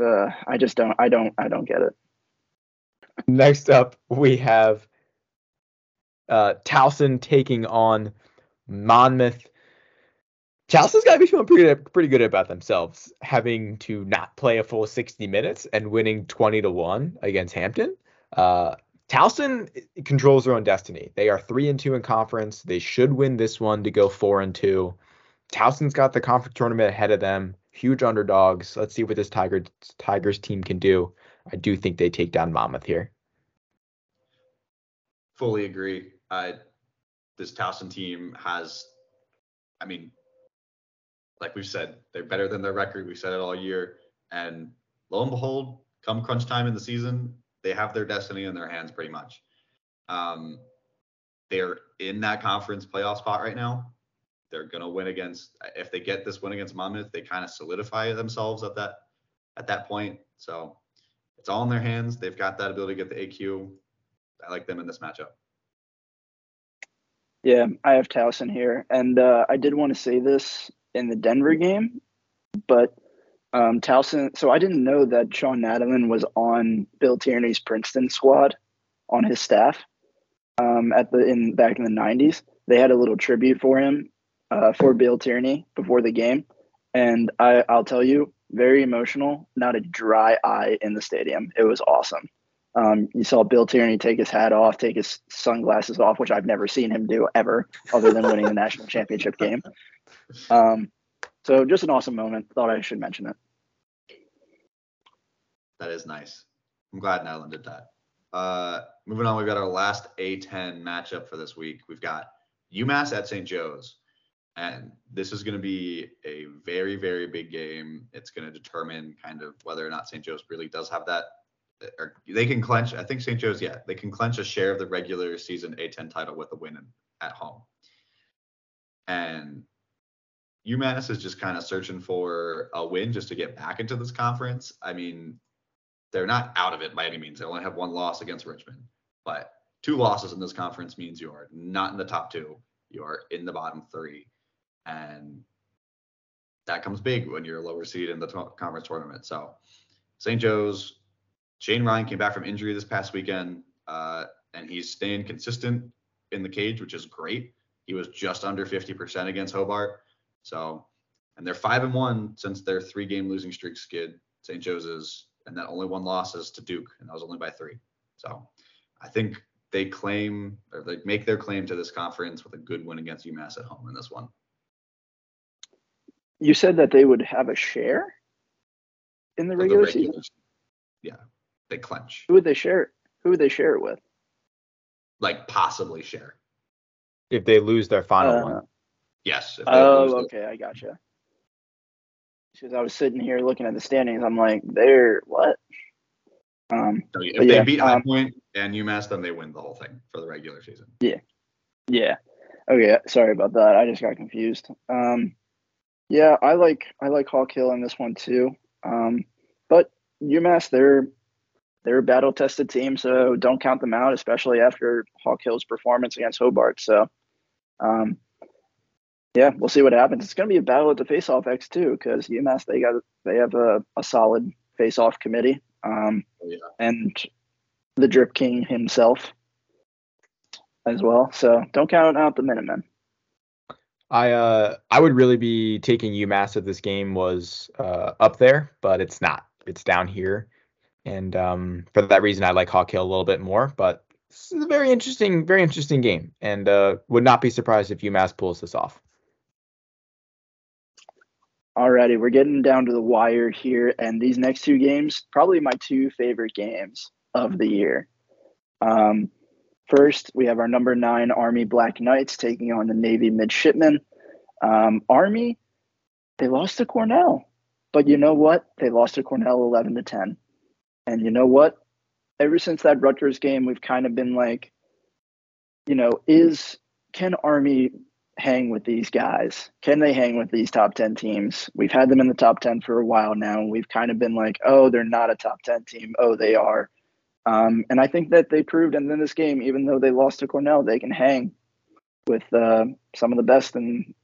Speaker 3: Uh, I just don't. I don't. I don't get it.
Speaker 1: Next up, we have uh, Towson taking on Monmouth. Towson's got to be feeling pretty good, pretty good about themselves, having to not play a full 60 minutes and winning 20 to one against Hampton. Uh, Towson controls their own destiny. They are three and two in conference. They should win this one to go four and two. Towson's got the conference tournament ahead of them. Huge underdogs. Let's see what this Tiger Tigers team can do. I do think they take down Monmouth here.
Speaker 2: Fully agree. This Towson team has, I mean, like we've said, they're better than their record. We've said it all year. And lo and behold, come crunch time in the season, they have their destiny in their hands pretty much. Um, they're in that conference playoff spot right now. They're gonna win against if they get this win against Monmouth, they kind of solidify themselves at that at that point. So it's all in their hands. They've got that ability to get the AQ. I like them in this matchup.
Speaker 3: Yeah, I have Towson here, and uh, I did want to say this in the Denver game, but um, Towson. So I didn't know that Shawn Nadelen was on Bill Tierney's Princeton squad on his staff um, at the in back in the '90s. They had a little tribute for him uh, for Bill Tierney before the game, and I, I'll tell you, very emotional. Not a dry eye in the stadium. It was awesome. Um, you saw Bill Tierney take his hat off, take his sunglasses off, which I've never seen him do ever, other than winning the national championship game. (laughs) Um, so just an awesome moment. Thought I should mention it.
Speaker 2: That is nice. I'm glad Nyland did that. Uh, moving on, we've got our last A10 matchup for this week. We've got UMass at St. Joe's. And this is going to be a very, very big game. It's going to determine kind of whether or not St. Joe's really does have that. Or they can clench, I think St. Joe's, yeah, they can clench a share of the regular season A10 title with a win at home. And UMass is just kind of searching for a win just to get back into this conference. I mean, they're not out of it by any means. They only have one loss against Richmond, but two losses in this conference means you are not in the top two. You are in the bottom three, and that comes big when you're a lower seed in the to- conference tournament. So, St. Joe's, Shane Ryan came back from injury this past weekend, uh, and he's staying consistent in the cage, which is great. He was just under 50% against Hobart. So, and they're five and one since their three game losing streak skid. St. Joe's is, and that only one loss is to Duke, and that was only by three. So, I think they claim or they make their claim to this conference with a good win against UMass at home in this one.
Speaker 3: you said that they would have a share in the
Speaker 2: Of the
Speaker 3: regular
Speaker 2: regular
Speaker 3: season.
Speaker 2: Yeah, they clinch.
Speaker 3: Who would they share? it? Who would they share it with?
Speaker 2: Like possibly share.
Speaker 1: If they lose their final
Speaker 3: Uh,
Speaker 1: one.
Speaker 2: Yes.
Speaker 3: Oh, okay, I gotcha. Because I was sitting here looking at the standings, I'm like, they're what? Um,
Speaker 2: So if they
Speaker 3: yeah,
Speaker 2: beat High
Speaker 3: um,
Speaker 2: Point and UMass, then they win the whole thing for the regular season.
Speaker 3: Yeah. Yeah. Okay, sorry about that. I just got confused. Um, yeah, I like I like Hawk Hill in this one too. Um, but UMass, they're they're a battle tested team, so don't count them out, especially after Hawk Hill's performance against Hobart. So, um, yeah, we'll see what happens. It's going to be a battle at the face-off X too, because UMass they got they have a, a solid face-off committee, um,
Speaker 2: Oh, yeah.
Speaker 3: and the Drip King himself as well. So don't count out the Minutemen.
Speaker 1: I uh I would really be taking UMass if this game was uh up there, but it's not. It's down here. And um for that reason I like Hawk Hill a little bit more, but this is a very interesting, very interesting game. And uh would not be surprised if UMass pulls this off.
Speaker 3: Alrighty, we're getting down to the wire here, and these next two games, probably my two favorite games of the year. Um, first, we have our number nine Army Black Knights taking on the Navy Midshipmen. Um, Army, they lost to Cornell, but you know what? They lost to Cornell eleven to ten, and you know what? Ever since that Rutgers game, we've kind of been like, you know, is can Army hang with these guys? Can they hang with these top 10 teams? We've had them in the top 10 for a while now. And we've kind of been like, oh, they're not a top 10 team. Oh, they are. Um, and I think that they proved in this game, even though they lost to Cornell, they can hang with uh, some of the best in,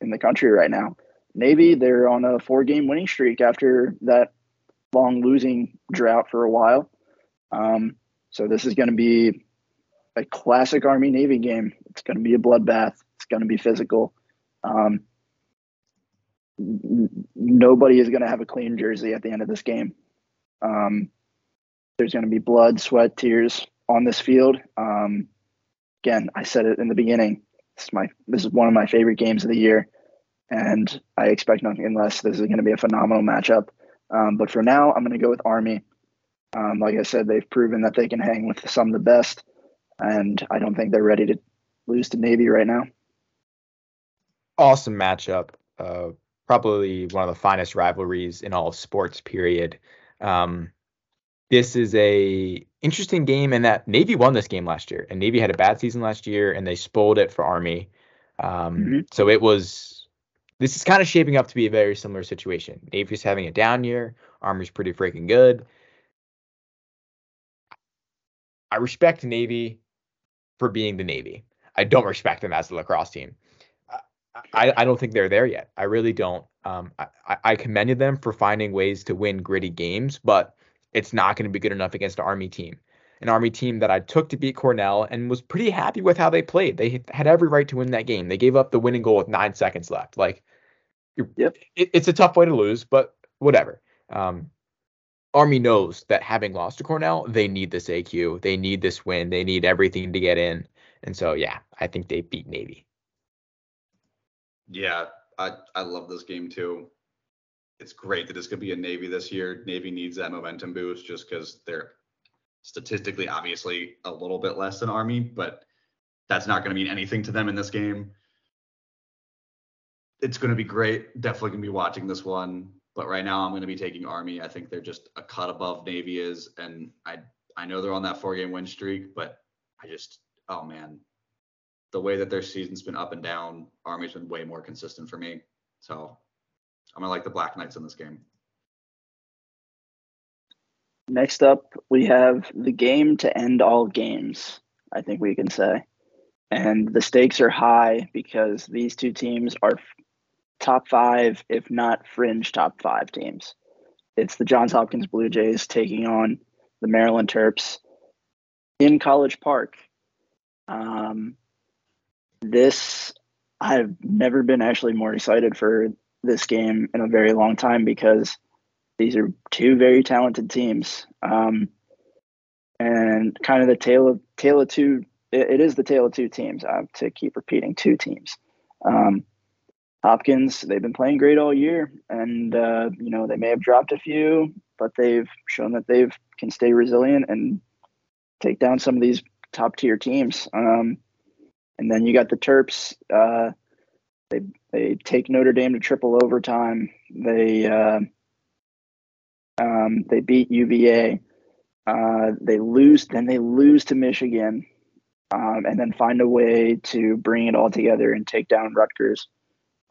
Speaker 3: in the country right now. Navy, they're on a four game winning streak after that long losing drought for a while. Um, so this is going to be a classic Army Navy game. It's going to be a bloodbath. It's going to be physical. Um, nobody is going to have a clean jersey at the end of this game. Um, there's going to be blood, sweat, tears on this field. Um, again, I said it in the beginning. This is my this is one of my favorite games of the year, and I expect nothing less. This is going to be a phenomenal matchup. Um, but for now, I'm going to go with Army. Um, like I said, they've proven that they can hang with some of the best, and I don't think they're ready to lose to Navy right now.
Speaker 1: Awesome matchup. Uh probably one of the finest rivalries in all of sports, period. Um this is a interesting game in that Navy won this game last year, and Navy had a bad season last year, and they spoiled it for Army. Um,
Speaker 3: Mhm.
Speaker 1: So it was. This is kind of shaping up to be a very similar situation. Navy's having a down year. Army's pretty freaking good. I respect Navy for being the Navy. I don't respect them as a lacrosse team. I, I don't think they're there yet. I really don't. Um, I, I- commended them for finding ways to win gritty games, but it's not going to be good enough against an Army team. An Army team that I took to beat Cornell and was pretty happy with how they played. They had every right to win that game. They gave up the winning goal with nine seconds left. Like,
Speaker 3: Yep.
Speaker 1: it, it's a tough way to lose, but whatever. Um, Army knows that having lost to Cornell, they need this AQ. They need this win. They need everything to get in. And so, yeah, I think they beat Navy.
Speaker 2: Yeah, I, I love this game too. It's great that it's to be a Navy this year. Navy needs that momentum boost just because they're statistically, obviously, a little bit less than Army, but that's not going to mean anything to them in this game. It's going to be great. Definitely going to be watching this one. But right now, I'm going to be taking Army. I think they're just a cut above Navy is, and I I know they're on that four game win streak, but I just oh man, the way that their season's been up and down, Army's been way more consistent for me. So I'm gonna like the Black Knights in this game.
Speaker 3: Next up, we have the game to end all games, I think we can say. And the stakes are high because these two teams are top five, if not fringe top five teams. It's the Johns Hopkins Blue Jays taking on the Maryland Terps in College Park. Um, this, I've never been actually more excited for this game in a very long time because these are two very talented teams, um, and kind of the tale of tale of two. It, it is the tale of two teams. I have to keep repeating two teams. Um, Hopkins, they've been playing great all year, and uh, you know they may have dropped a few, but they've shown that they've can stay resilient and take down some of these top tier teams. Um, and then you got the Terps. Uh, they they take Notre Dame to triple overtime. They uh, um, they beat UVA. Uh, they lose, then they lose to Michigan, um, and then find a way to bring it all together and take down Rutgers.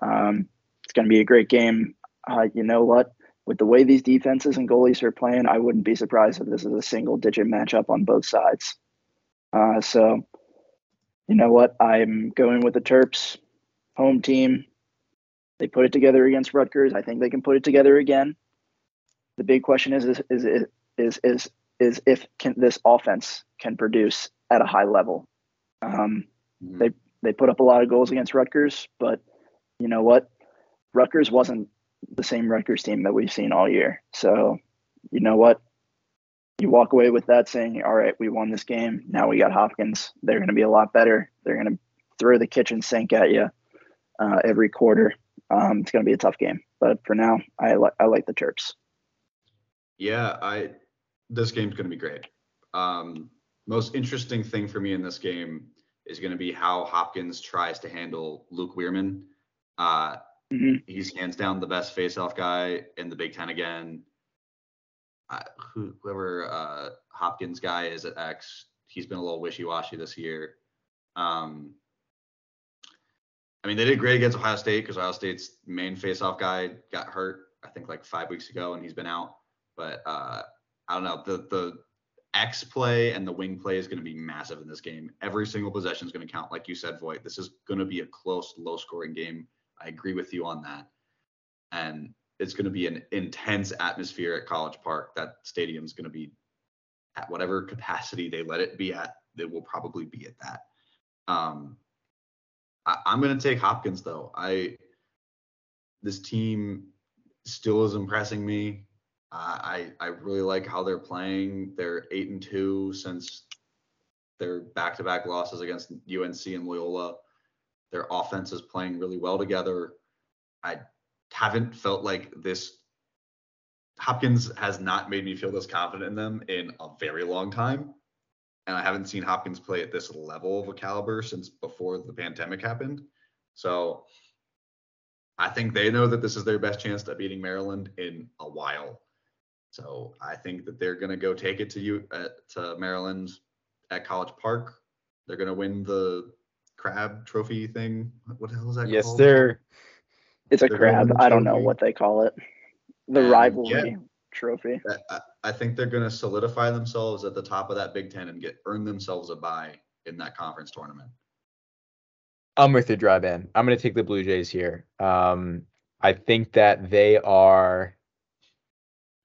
Speaker 3: Um, it's going to be a great game. Uh, you know what? With the way these defenses and goalies are playing, I wouldn't be surprised if this is a single digit matchup on both sides. Uh, so, you know what? I'm going with the Terps, home team. They put it together against Rutgers. I think they can put it together again. The big question is is is is is, is if can this offense can produce at a high level. Um, mm-hmm. They they put up a lot of goals against Rutgers, but you know what? Rutgers wasn't the same Rutgers team that we've seen all year. So, you know what? You walk away with that saying, all right, we won this game. Now we got Hopkins. They're going to be a lot better. They're going to throw the kitchen sink at you uh, every quarter. Um, it's going to be a tough game. But for now, I, li- I like the Terps.
Speaker 2: Yeah, I this game's going to be great. Um, most interesting thing for me in this game is going to be how Hopkins tries to handle Luke Wierman. Uh, mm-hmm. He's hands down the best faceoff guy in the Big Ten again. Who, whoever uh, Hopkins guy is at X, he's been a little wishy-washy this year. Um, I mean, they did great against Ohio State because Ohio State's main faceoff guy got hurt, I think, like five weeks ago, and he's been out. But uh, I don't know. The the X play and the wing play is going to be massive in this game. Every single possession is going to count, like you said, Voigt. This is going to be a close, low-scoring game. I agree with you on that. And it's going to be an intense atmosphere at College Park. That stadium is going to be at whatever capacity they let it be at. It will probably be at that. Um, I, I'm going to take Hopkins though. I this team still is impressing me. I I really like how they're playing. They're eight and two since their back-to-back losses against UNC and Loyola. Their offense is playing really well together. I haven't felt like this. Hopkins has not made me feel this confident in them in a very long time. And I haven't seen Hopkins play at this level of a caliber since before the pandemic happened. So I think they know that this is their best chance at beating Maryland in a while. So I think that they're going to go take it to you at to Maryland at College Park. They're going to win the crab trophy thing. What the hell is that
Speaker 1: yes,
Speaker 2: called?
Speaker 1: sir.
Speaker 3: It's a they're crab. I don't know what they call it. The and rivalry yeah, trophy.
Speaker 2: I, I think they're going to solidify themselves at the top of that Big Ten and get earn themselves a bye in that conference tournament.
Speaker 1: I'm with you, in. I'm going to take the Blue Jays here. Um, I think that they are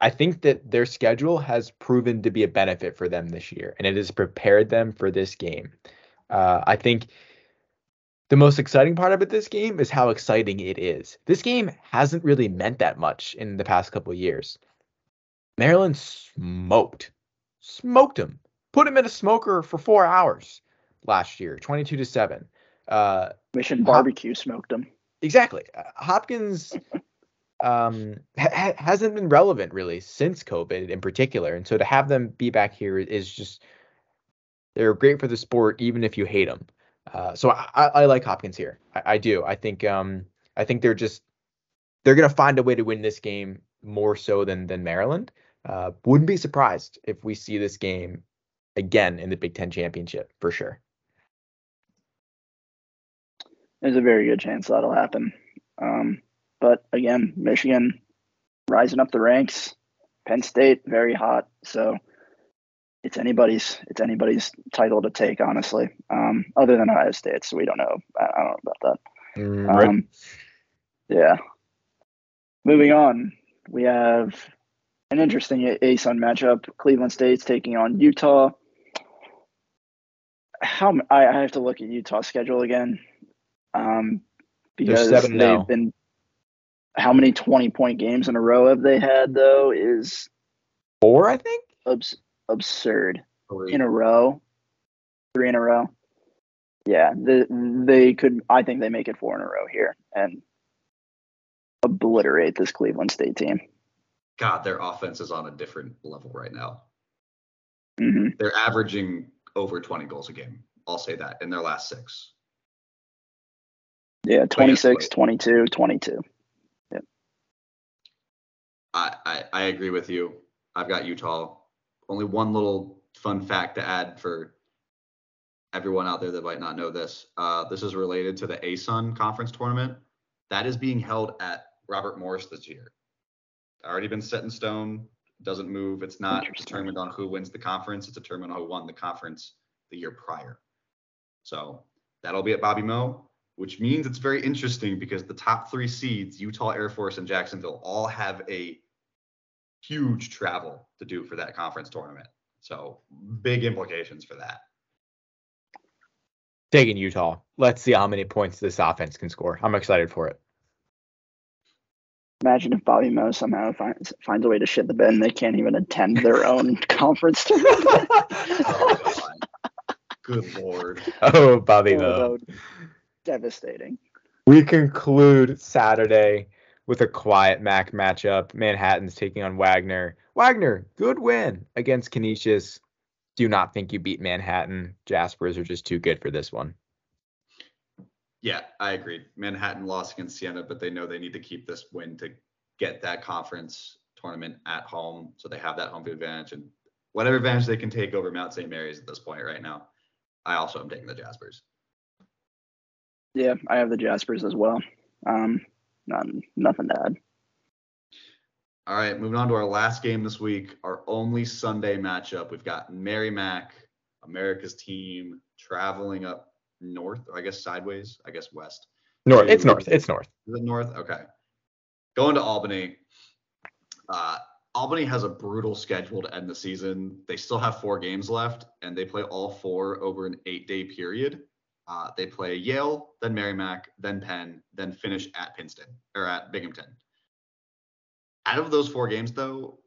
Speaker 1: I think that their schedule has proven to be a benefit for them this year, and it has prepared them for this game. Uh, I think the most exciting part about this game is how exciting it is. This game hasn't really meant that much in the past couple years. Maryland smoked, smoked him, put him in a smoker for four hours last year, 22 to seven. Uh,
Speaker 3: Mission barbecue Hop- smoked him.
Speaker 1: Exactly. Uh, Hopkins um, ha- hasn't been relevant really since COVID in particular. And so to have them be back here is just they're great for the sport, even if you hate them. Uh, so I, I, like Hopkins here. I, I, do. I think um, I think they're just they're gonna find a way to win this game more so than than Maryland. Uh, wouldn't be surprised if we see this game again in the Big Ten championship for sure.
Speaker 3: There's a very good chance that'll happen. Um, but again, Michigan rising up the ranks. Penn State very hot. So it's anybody's it's anybody's title to take, honestly. Um, other than Ohio State, so we don't know. I, don't know about that. Mm, right. Um, yeah. Moving on, we have an interesting ASUN matchup. Cleveland State's taking on Utah. How I, I have to look at Utah's schedule again, um, because they've now. been how many 20 point games in a row have they had though is
Speaker 1: four i think
Speaker 3: abs- absurd in a row three in a row yeah the, they could i think they make it four in a row here and obliterate this Cleveland State team.
Speaker 2: God, their offense is on a different level right now.
Speaker 3: hmm
Speaker 2: They're averaging over 20 goals a game. I'll say that in their last six.
Speaker 3: Yeah, 26,
Speaker 2: wait.
Speaker 3: 22, 22.
Speaker 2: I, I, I agree with you. I've got Utah. Only one little fun fact to add for everyone out there that might not know this. Uh, this is related to the ASUN conference tournament. That is being held at Robert Morris this year. Already been set in stone. Doesn't move. It's not determined on who wins the conference. It's determined on who won the conference the year prior. So that'll be at Bobby Moe, which means it's very interesting because the top three seeds, Utah, Air Force, and Jacksonville, all have a huge travel to do for that conference tournament. So big implications for that.
Speaker 1: Taking Utah. Let's see how many points this offense can score. I'm excited for it.
Speaker 3: Imagine if Bobby Moe somehow finds finds a way to shit the bed and they can't even attend their own (laughs) conference oh, tournament.
Speaker 2: Oh, Good lord.
Speaker 1: Oh, Bobby
Speaker 3: Oh,
Speaker 1: Moe.
Speaker 3: Devastating.
Speaker 1: We conclude Saturday with a quiet MAC matchup. Manhattan's taking on Wagner. Wagner, good win against Canisius. Do not think you beat Manhattan. Jaspers are just too good for this one.
Speaker 2: Yeah, I agree. Manhattan lost against Siena, but they know they need to keep this win to get that conference tournament at home. So they have that home field advantage and whatever advantage they can take over Mount St. Mary's at this point right now. I also am taking the Jaspers.
Speaker 3: Yeah, I have the Jaspers as well. Um, not, nothing to add.
Speaker 2: All right, moving on to our last game this week, our only Sunday matchup. We've got Merrimack, America's team, traveling up north, or I guess sideways, I guess west.
Speaker 1: North. It's north. It's north.
Speaker 2: Is it north? Okay. Going to Albany. Uh, Albany has a brutal schedule to end the season. They still have four games left, and they play all four over an eight-day period. Uh, they play Yale, then Merrimack, then Penn, then finish at Princeton or at Binghamton. Out of those four games, though,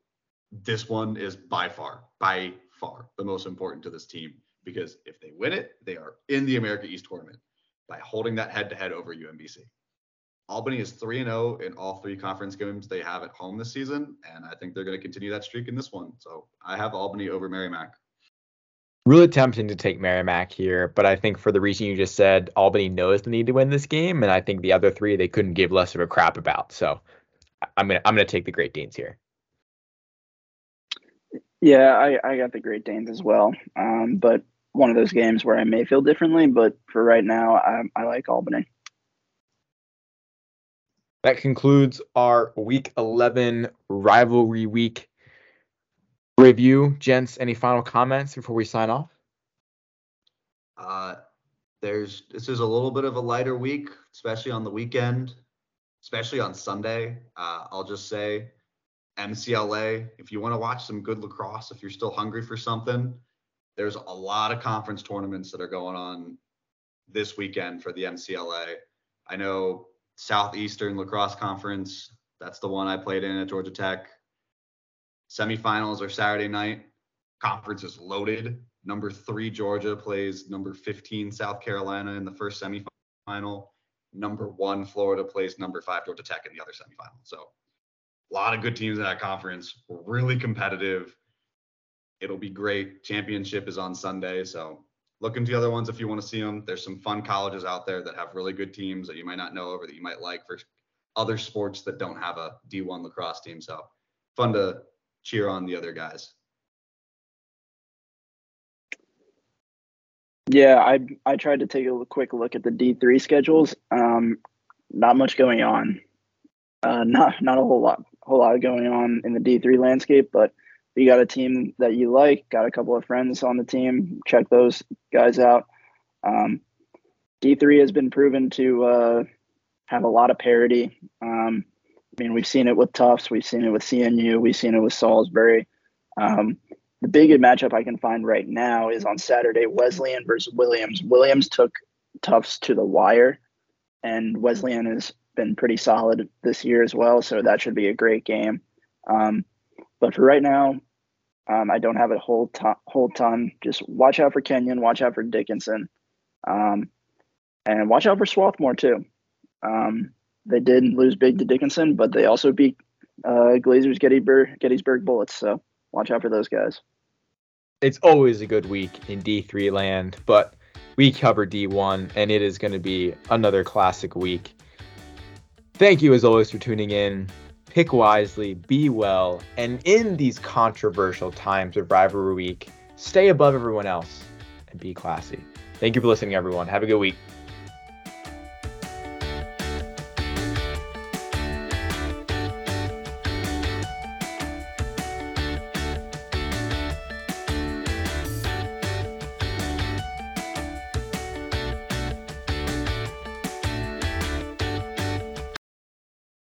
Speaker 2: this one is by far, by far, the most important to this team because if they win it, they are in the America East tournament by holding that head-to-head over UMBC. Albany is 3 0 in all three conference games they have at home this season, and I think they're going to continue that streak in this one. So I have Albany over Merrimack.
Speaker 1: Really tempting to take Merrimack here, but I think for the reason you just said, Albany knows the need to win this game, and I think the other three they couldn't give less of a crap about. So I'm gonna I'm gonna take the Great Danes here.
Speaker 3: Yeah, I, I got the Great Danes as well. Um, but one of those games where I may feel differently, but for right now, I, I like Albany.
Speaker 1: That concludes our Week 11 rivalry week review. Gents, any final comments before we sign off?
Speaker 2: Uh, there's this is a little bit of a lighter week, especially on the weekend, especially on Sunday. Uh, I'll just say MCLA, if you want to watch some good lacrosse, if you're still hungry for something, there's a lot of conference tournaments that are going on this weekend for the MCLA. I know Southeastern Lacrosse Conference, that's the one I played in at Georgia Tech. Semifinals are Saturday night. Conference is loaded. Number three, Georgia plays number 15, South Carolina in the first semifinal. Number one, Florida plays number five, Georgia Tech in the other semifinal. So a lot of good teams in that conference. Really competitive. It'll be great. Championship is on Sunday. So look into the other ones if you want to see them. There's some fun colleges out there that have really good teams that you might not know of or that you might like for other sports that don't have a D1 lacrosse team. So fun to cheer on the other guys.
Speaker 3: Yeah, I I tried to take a quick look at the D three schedules. Um, not much going on. Uh, not not a whole lot whole lot going on in the D three landscape. But you got a team that you like, got a couple of friends on the team, check those guys out. Um, D three has been proven to uh, have a lot of parity. Um, I mean, we've seen it with Tufts, we've seen it with CNU, we've seen it with Salisbury. Um, the big matchup I can find right now is on Saturday Wesleyan versus Williams. Williams took Tufts to the wire, and Wesleyan has been pretty solid this year as well, so that should be a great game. Um, but for right now, um, I don't have a whole ton, whole ton. Just watch out for Kenyon, watch out for Dickinson, um, and watch out for Swarthmore too. Um, they did lose big to Dickinson, but they also beat uh, Glazers Gettysburg, Gettysburg Bullets. So watch out for those guys.
Speaker 1: It's always a good week in D3 land, but we cover D1, and it is going to be another classic week. Thank you, as always, for tuning in. Pick wisely, be well, and in these controversial times of rivalry week, stay above everyone else and be classy. Thank you for listening, everyone. Have a good week.